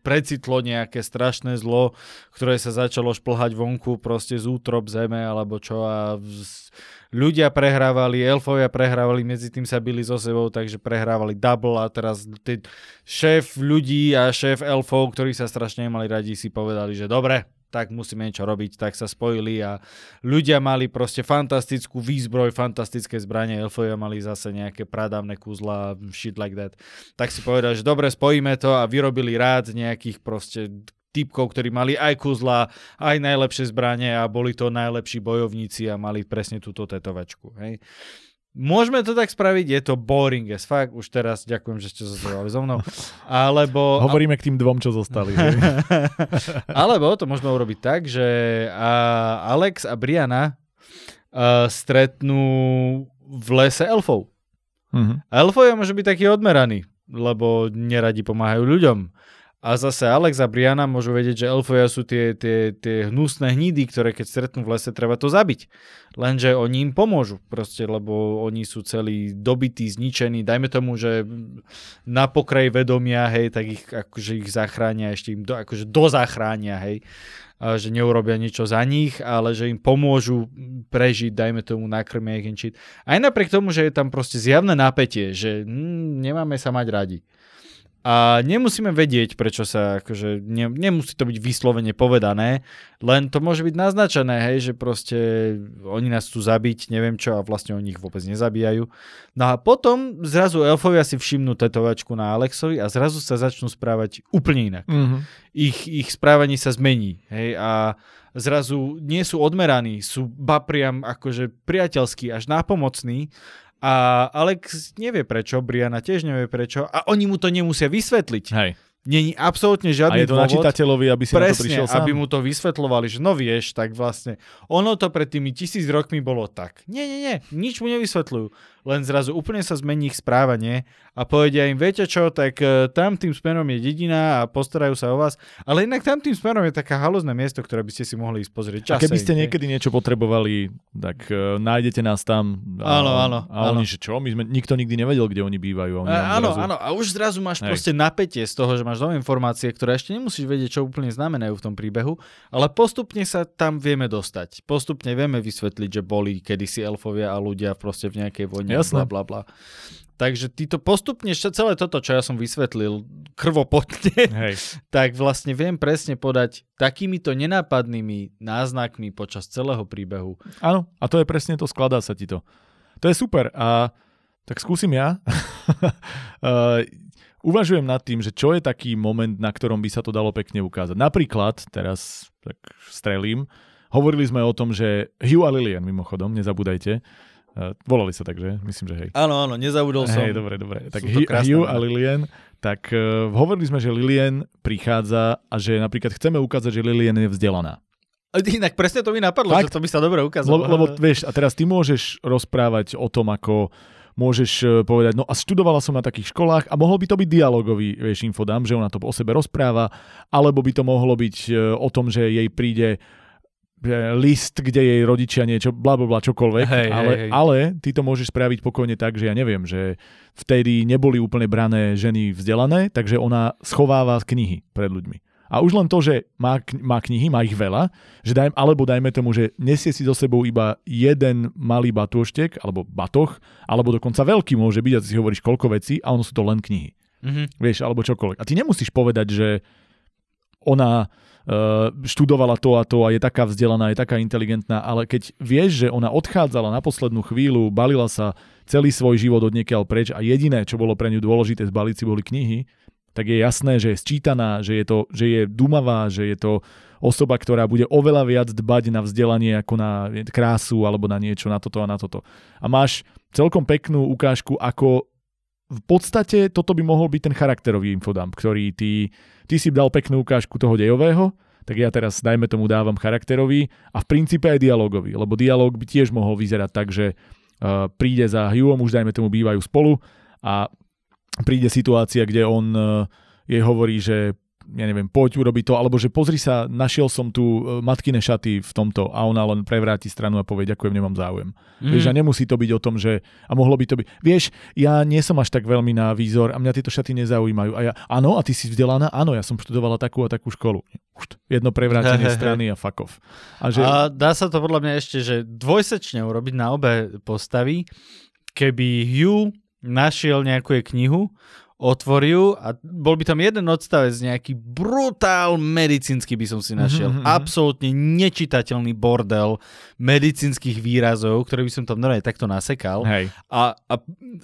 precitlo nejaké strašné zlo, ktoré sa začalo šplhať vonku proste z útrop zeme alebo čo a z, ľudia prehrávali, elfovia prehrávali, medzi tým sa byli so sebou, takže prehrávali double a teraz tí šéf ľudí a šéf elfov, ktorí sa strašne nemali radi, si povedali, že dobre, tak musíme niečo robiť, tak sa spojili a ľudia mali proste fantastickú výzbroj, fantastické zbranie, elfovia mali zase nejaké pradávne kúzla, shit like that. Tak si povedali, že dobre, spojíme to a vyrobili rád nejakých proste typkov, ktorí mali aj kuzla, aj najlepšie zbranie a boli to najlepší bojovníci a mali presne túto tetovačku. Hej. Môžeme to tak spraviť, je to boring as fuck, už teraz ďakujem, že ste zostali so mnou. Alebo... Hovoríme k tým dvom, čo zostali. Alebo to môžeme urobiť tak, že Alex a Briana stretnú v lese elfov. Mhm. A elfovia môžu byť takí odmeraní, lebo neradi pomáhajú ľuďom. A zase Alex a Briana môžu vedieť, že elfovia sú tie, tie, tie hnusné hnídy, ktoré keď stretnú v lese, treba to zabiť. Lenže oni im pomôžu, proste, lebo oni sú celí dobití, zničení. Dajme tomu, že na pokraji vedomia, hej, tak ich, akože ich zachránia, ešte im do, akože dozachránia, hej. Že neurobia niečo za nich, ale že im pomôžu prežiť, dajme tomu, nakrmia ich. Aj napriek tomu, že je tam proste zjavné napätie, že hm, nemáme sa mať radi. A nemusíme vedieť, prečo sa, akože ne, nemusí to byť vyslovene povedané, len to môže byť naznačené, hej, že proste oni nás chcú zabiť, neviem čo, a vlastne oni ich vôbec nezabíjajú. No a potom zrazu elfovia si všimnú tetovačku na Alexovi a zrazu sa začnú správať úplne inak. Mhm. Ich, ich správanie sa zmení, hej, a zrazu nie sú odmeraní, sú ba priam akože priateľskí, až nápomocní a Alex nevie prečo, Briana tiež nevie prečo a oni mu to nemusia vysvetliť. Hej. Není absolútne A žiadny je to na dôvod. čitateľovi, aby si na to Presne, prišiel sám. aby mu to vysvetľovali, že no vieš, tak vlastne ono to pred tými tisíc rokmi bolo tak. Nie, nie, nie, nič mu nevysvetľujú. Len zrazu úplne sa zmení ich správanie a povedia im, viete čo, tak e, tam tým smerom je dedina a postarajú sa o vás, ale inak tam tým smerom je taká halozné miesto, ktoré by ste si mohli ísť pozrieť. A keby ste niekedy niečo potrebovali, tak uh, nájdete nás tam. A, Áno, áno, A oni, áno. že čo? My sme, nikto nikdy nevedel, kde oni bývajú. Oni A, áno, zrazu- áno, a už zrazu máš Hej. proste napätie z toho, že máš nové informácie, ktoré ešte nemusíš vedieť, čo úplne znamenajú v tom príbehu, ale postupne sa tam vieme dostať. Postupne vieme vysvetliť, že boli kedysi elfovia a ľudia proste v nejakej vojne, Jasné. bla bla. Takže ty to postupne, celé toto, čo ja som vysvetlil krvopotne, Hej. tak vlastne viem presne podať takýmito nenápadnými náznakmi počas celého príbehu. Áno, a to je presne to, skladá sa ti to. To je super a tak skúsim ja. uh, uvažujem nad tým, že čo je taký moment, na ktorom by sa to dalo pekne ukázať. Napríklad, teraz tak strelím, hovorili sme o tom, že Hugh a Lilian, mimochodom, nezabúdajte, volali sa tak, že? Myslím, že hej. Áno, áno, nezabudol som. Hej, dobre, dobre. Tak Hugh, a Lilian, tak uh, hovorili sme, že Lilian prichádza a že napríklad chceme ukázať, že Lilian je vzdelaná. Inak presne to mi napadlo, Fakt? že to by sa dobre ukázalo. Lebo, lebo vieš, a teraz ty môžeš rozprávať o tom, ako môžeš e, povedať, no a študovala som na takých školách a mohol by to byť dialogový, vieš, infodám, že ona to o sebe rozpráva, alebo by to mohlo byť o tom, že jej príde list, kde jej rodičia niečo, bla bla bla, čokoľvek, Hej, ale, hej, hej. ale ty to môžeš spraviť pokojne tak, že ja neviem, že vtedy neboli úplne brané ženy vzdelané, takže ona schováva knihy pred ľuďmi. A už len to, že má, má knihy, má ich veľa, že daj, alebo dajme tomu, že nesie si so sebou iba jeden malý batôštek, alebo batoh, alebo dokonca veľký môže byť, a ty si hovoríš koľko vecí, a ono sú to len knihy. Mhm. Vieš, alebo čokoľvek. A ty nemusíš povedať, že ona uh, študovala to a to a je taká vzdelaná, je taká inteligentná, ale keď vieš, že ona odchádzala na poslednú chvíľu, balila sa celý svoj život od niekiaľ preč a jediné, čo bolo pre ňu dôležité zbaliť si boli knihy, tak je jasné, že je sčítaná, že je, to, že je dumavá, že je to osoba, ktorá bude oveľa viac dbať na vzdelanie ako na krásu alebo na niečo, na toto a na toto. A máš celkom peknú ukážku, ako v podstate toto by mohol byť ten charakterový infodump, ktorý ty, ty si dal peknú ukážku toho dejového, tak ja teraz, dajme tomu, dávam charakterový a v princípe aj dialogový, lebo dialog by tiež mohol vyzerať tak, že uh, príde za Hughom, už dajme tomu bývajú spolu a príde situácia, kde on uh, jej hovorí, že ja neviem, poď urobiť to, alebo že pozri sa, našiel som tu uh, matkine šaty v tomto a ona len prevráti stranu a povie, ďakujem, nemám záujem. Mm. Vieš, a nemusí to byť o tom, že a mohlo by to byť, vieš, ja nie som až tak veľmi na výzor a mňa tieto šaty nezaujímajú. A ja, áno, a ty si vzdelaná? Áno, ja som študovala takú a takú školu. Už jedno prevrátenie strany a off. A že, A dá sa to podľa mňa ešte, že dvojsečne urobiť na obe postavy. Keby Hugh našiel nejakú knihu, otvorí ju a bol by tam jeden odstavec, nejaký brutál medicínsky by som si našiel. Mhm, mhm. Absolútne nečitateľný bordel medicínskych výrazov, ktoré by som tam normálne takto nasekal. Hej. A, a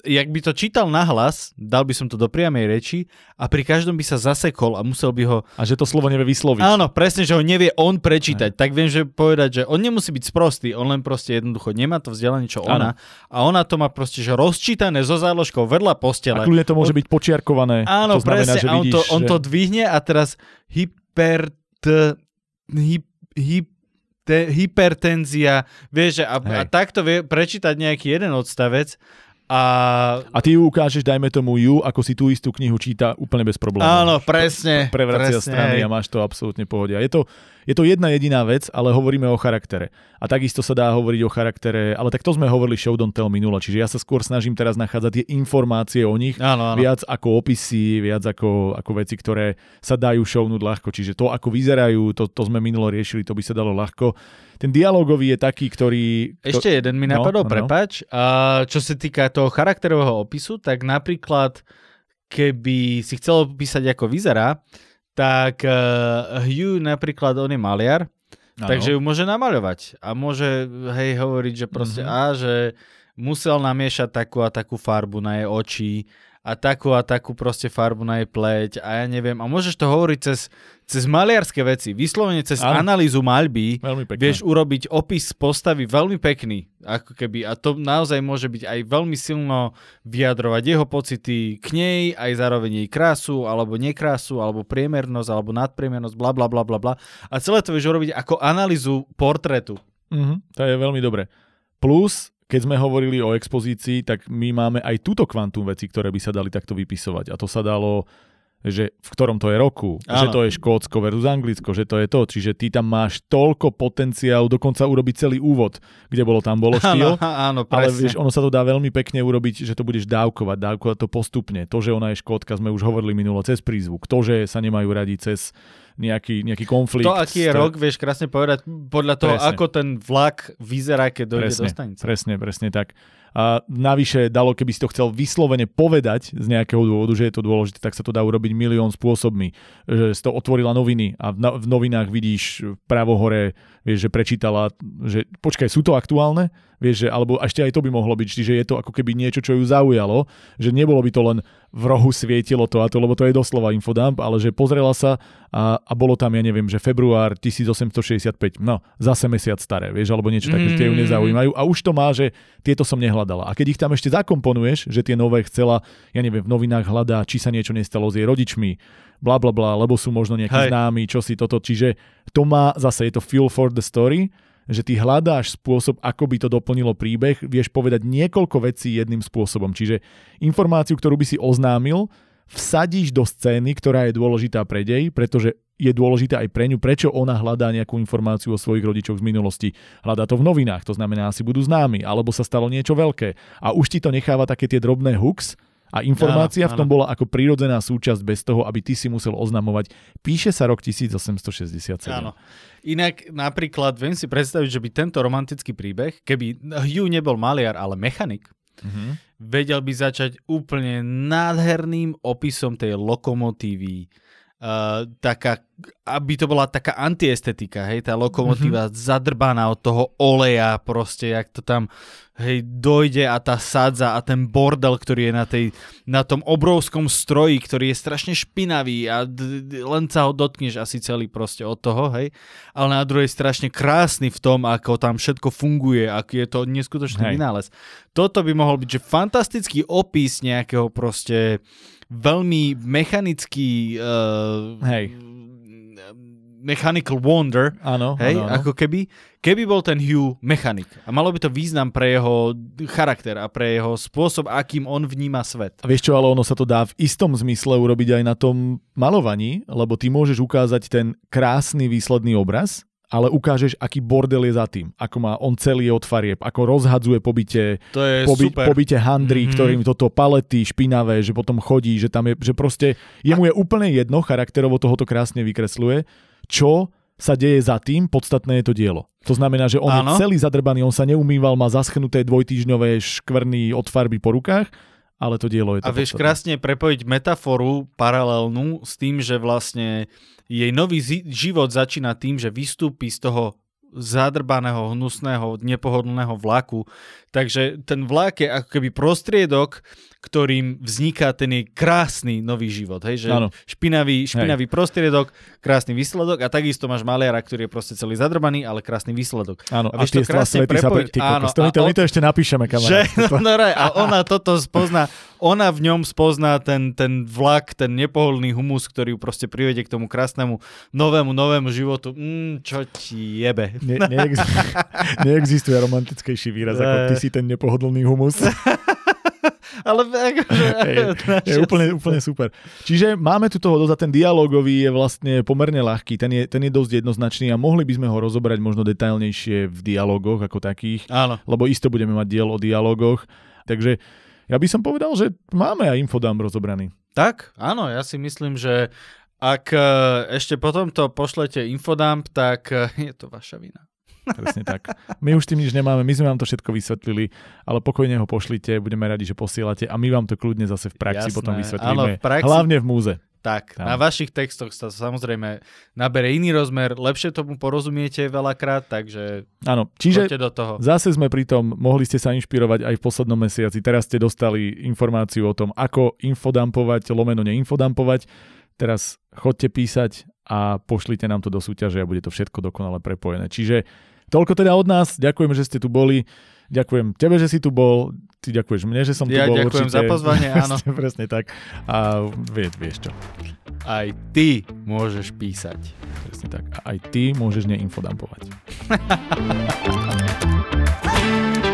jak by to čítal nahlas, dal by som to do priamej reči a pri každom by sa zasekol a musel by ho... A že to slovo nevie vysloviť. Áno, presne, že ho nevie on prečítať. Tak viem, že povedať, že on nemusí byť sprostý, on len proste jednoducho nemá to vzdelanie, čo ona. A ona to má proste, že rozčítané zo záložkou vedľa postele. A kľudne to môže byť počiarkované. Áno, to znamená, presne, že a on, vidíš, to, on že... to dvihne a teraz hyper... T, hyp, hyp, te, hypertenzia, vieš, že a, a takto vie prečítať nejaký jeden odstavec a... A ty ju ukážeš, dajme tomu ju, ako si tú istú knihu číta úplne bez problémov. Áno, presne. Prevracia presne, strany hej. a máš to absolútne pohode. A Je to, je to jedna jediná vec, ale hovoríme o charaktere. A takisto sa dá hovoriť o charaktere, ale tak to sme hovorili show don't tell minule, čiže ja sa skôr snažím teraz nachádzať tie informácie o nich, Áno, áno. viac ako opisy, viac ako, ako veci, ktoré sa dajú shownúť ľahko. Čiže to, ako vyzerajú, to, to sme minulo riešili, to by sa dalo ľahko. Ten dialogový je taký, ktorý... Ešte jeden mi No, napadol, no. prepač. A čo sa týka toho charakterového opisu, tak napríklad, keby si chcel opísať, ako vyzerá, tak uh, Hugh napríklad, on je maliar, Áno. takže ju môže namaľovať. A môže, hej, hovoriť, že proste, Mhm. a že musel namiešať takú a takú farbu na jej oči a takú a takú proste farbu na jej pleť a ja neviem. A môžeš to hovoriť cez, cez maliarské veci, vyslovene cez Áno. analýzu maľby, vieš urobiť opis postavy veľmi pekný, ako keby, a to naozaj môže byť aj veľmi silno vyjadrovať jeho pocity k nej, aj zároveň jej krásu, alebo nekrásu, alebo priemernosť, alebo nadpriemernosť, bla bla bla bla bla. A celé to vieš urobiť ako analýzu portrétu. Mhm, to je veľmi dobre. Plus, keď sme hovorili o expozícii, tak my máme aj túto kvantum veci, ktoré by sa dali takto vypisovať. A to sa dalo že v ktorom to je roku, Áno. že to je Škótsko versus Anglicko, že to je to. Čiže ty tam máš toľko potenciál, dokonca urobiť celý úvod, kde bolo tam bolo štýl. Áno, áno, Ale presne. vieš, ono sa to dá veľmi pekne urobiť, že to budeš dávkovať, dávkovať to postupne. To, že ona je škótka, sme už hovorili minulo cez prízvuk. To, že sa nemajú radi cez nejaký, nejaký konflikt. to, aký je To- rok, vieš krásne povedať podľa toho, Presne. ako ten vlak vyzerá, keď dojde presne, do stanice. Presne, presne tak. A navyše dalo, keby si to chcel vyslovene povedať z nejakého dôvodu, že je to dôležité, tak sa to dá urobiť milión spôsobmi. Že si to otvorila noviny a v, na, v novinách vidíš pravo hore, vieš, že prečítala, že počkaj, sú to aktuálne? Vieš, že, alebo ešte aj to by mohlo byť, čiže je to ako keby niečo, čo ju zaujalo, že nebolo by to len v rohu svietilo to a to, lebo to je doslova infodump, ale že pozrela sa a, a bolo tam, ja neviem, že február 1865, no, zase mesiac staré, vieš, alebo niečo také, že tie ju Mm. nezaujímajú a už to má, že tieto som nehľadala. A keď ich tam ešte zakomponuješ, že tie nové chcela, ja neviem, v novinách hľadá, či sa niečo nestalo s jej rodičmi, bla bla bla, lebo sú možno nejakí Hej. známi, čo si toto, čiže to má zase, je to feel for the story, že ty hľadáš spôsob, ako by to doplnilo príbeh, vieš povedať niekoľko vecí jedným spôsobom. Čiže informáciu, ktorú by si oznámil, vsadíš do scény, ktorá je dôležitá pre dej, pretože je dôležitá aj pre ňu, prečo ona hľadá nejakú informáciu o svojich rodičoch z minulosti. Hľadá to v novinách, to znamená, asi budú známi, alebo sa stalo niečo veľké. A už ti to necháva také tie drobné hooks, a informácia Áno, v tom bola ako prirodzená súčasť bez toho, aby ty si musel oznamovať. Píše sa rok 1867. Áno. Inak napríklad viem si predstaviť, že by tento romantický príbeh, keby Hugh nebol maliar, ale mechanik, Mhm. vedel by začať úplne nádherným opisom tej lokomotívy. Uh, taká, aby to bola taká antiestetika, hej, tá lokomotíva mm-hmm. zadrbaná od toho oleja, proste, jak to tam, hej, dojde a tá sadza a ten bordel, ktorý je na, tej, na tom obrovskom stroji, ktorý je strašne špinavý a d- d- len sa ho dotkneš asi celý proste od toho, hej, ale na druhej strašne krásny v tom, ako tam všetko funguje, aký je to neskutočný Hej. vynález. Toto by mohol byť, že fantastický opis nejakého proste veľmi mechanický uh, Hej. mechanical wonder, Áno, hej, áno, áno. ako keby, keby bol ten Hugh mechanik a malo by to význam pre jeho charakter a pre jeho spôsob, akým on vníma svet. A vieš čo, ale ono sa to dá v istom zmysle urobiť aj na tom malovaní, lebo ty môžeš ukázať ten krásny výsledný obraz, ale ukážeš, aký bordel je za tým. Ako má on celý od farieb, ako rozhadzuje po byte, To je po, by, super. po byte handry, Mhm. mm-hmm. ktorým toto palety špinavé, že potom chodí, že tam je, že proste jemu je úplne jedno, charakterovo tohoto krásne vykresľuje, čo sa deje za tým, podstatné je to dielo. To znamená, že on Áno. je celý zadrbaný, on sa neumýval, má zaschnuté dvojtýždňové škvrny od farby po rukách ale to dielo je to A vieš podstatné. krásne prepojiť metaforu paralelnú s tým, že vlastne jej nový zi- život začína tým, že vystúpi z toho zadrbaného, hnusného, nepohodlného vlaku. Takže ten vlak je ako keby prostriedok, ktorým vzniká ten jej krásny nový život. Hej? Že špinavý, špinavý prostriedok, krásny výsledok a takisto máš maliara, ktorý je proste celý zadrbaný, ale krásny výsledok. Áno, A a, tie krásne svety sa... prepojiť. Pre... Ty Áno, to, my to, my on- to ešte napíšeme, Že, kamarát. To- no, raj, a ona toto spozná, ona v ňom spozná ten, ten vlak, ten nepohodlný humus, ktorý ju proste privedie k tomu krásnemu novému, novému životu. Mm, čo ti jebe. Ne, neex, neexistuje romantickejší výraz, ako ty si ten nepohodlný humus. Ale akože... je, je úplne, úplne super. Čiže máme tu toho dosť a ten dialogový je vlastne pomerne ľahký, ten je, ten je dosť jednoznačný a mohli by sme ho rozobrať možno detailnejšie v dialogoch ako takých, Áno. lebo isto budeme mať diel o dialogoch. Takže ja by som povedal, že máme aj infodám rozobraný. Tak, áno, ja si myslím, že ak e, ešte potom to pošlete infodump, tak e, je to vaša vina. Presne tak. My už tým nič nemáme, my sme vám to všetko vysvetlili, ale pokojne ho pošlite, budeme radi, že posielate a my vám to kľudne zase v praxi Jasné. potom Áno, vysvetlíme. v praxi- Hlavne v múze. Tak, Tam. na vašich textoch sa samozrejme nabere iný rozmer, lepšie tomu porozumiete veľakrát, takže Áno, čiže do toho. Zase sme pri tom, mohli ste sa inšpirovať aj v poslednom mesiaci. Teraz ste dostali informáciu o tom, ako infodumpovať, lomeno neinfodumpovať. Teraz chodte písať a pošlite nám to do súťaže a bude to všetko dokonale prepojené. Čiže toľko teda od nás. Ďakujem, že ste tu boli. Ďakujem tebe, že si tu bol. Ty ďakuješ mne, že som Ja tu bol. ďakujem určite. za pozvanie, áno. presne, tak. A vie, vieš čo. Aj ty môžeš písať. Presne tak. A aj ty môžeš neinfodumpovať.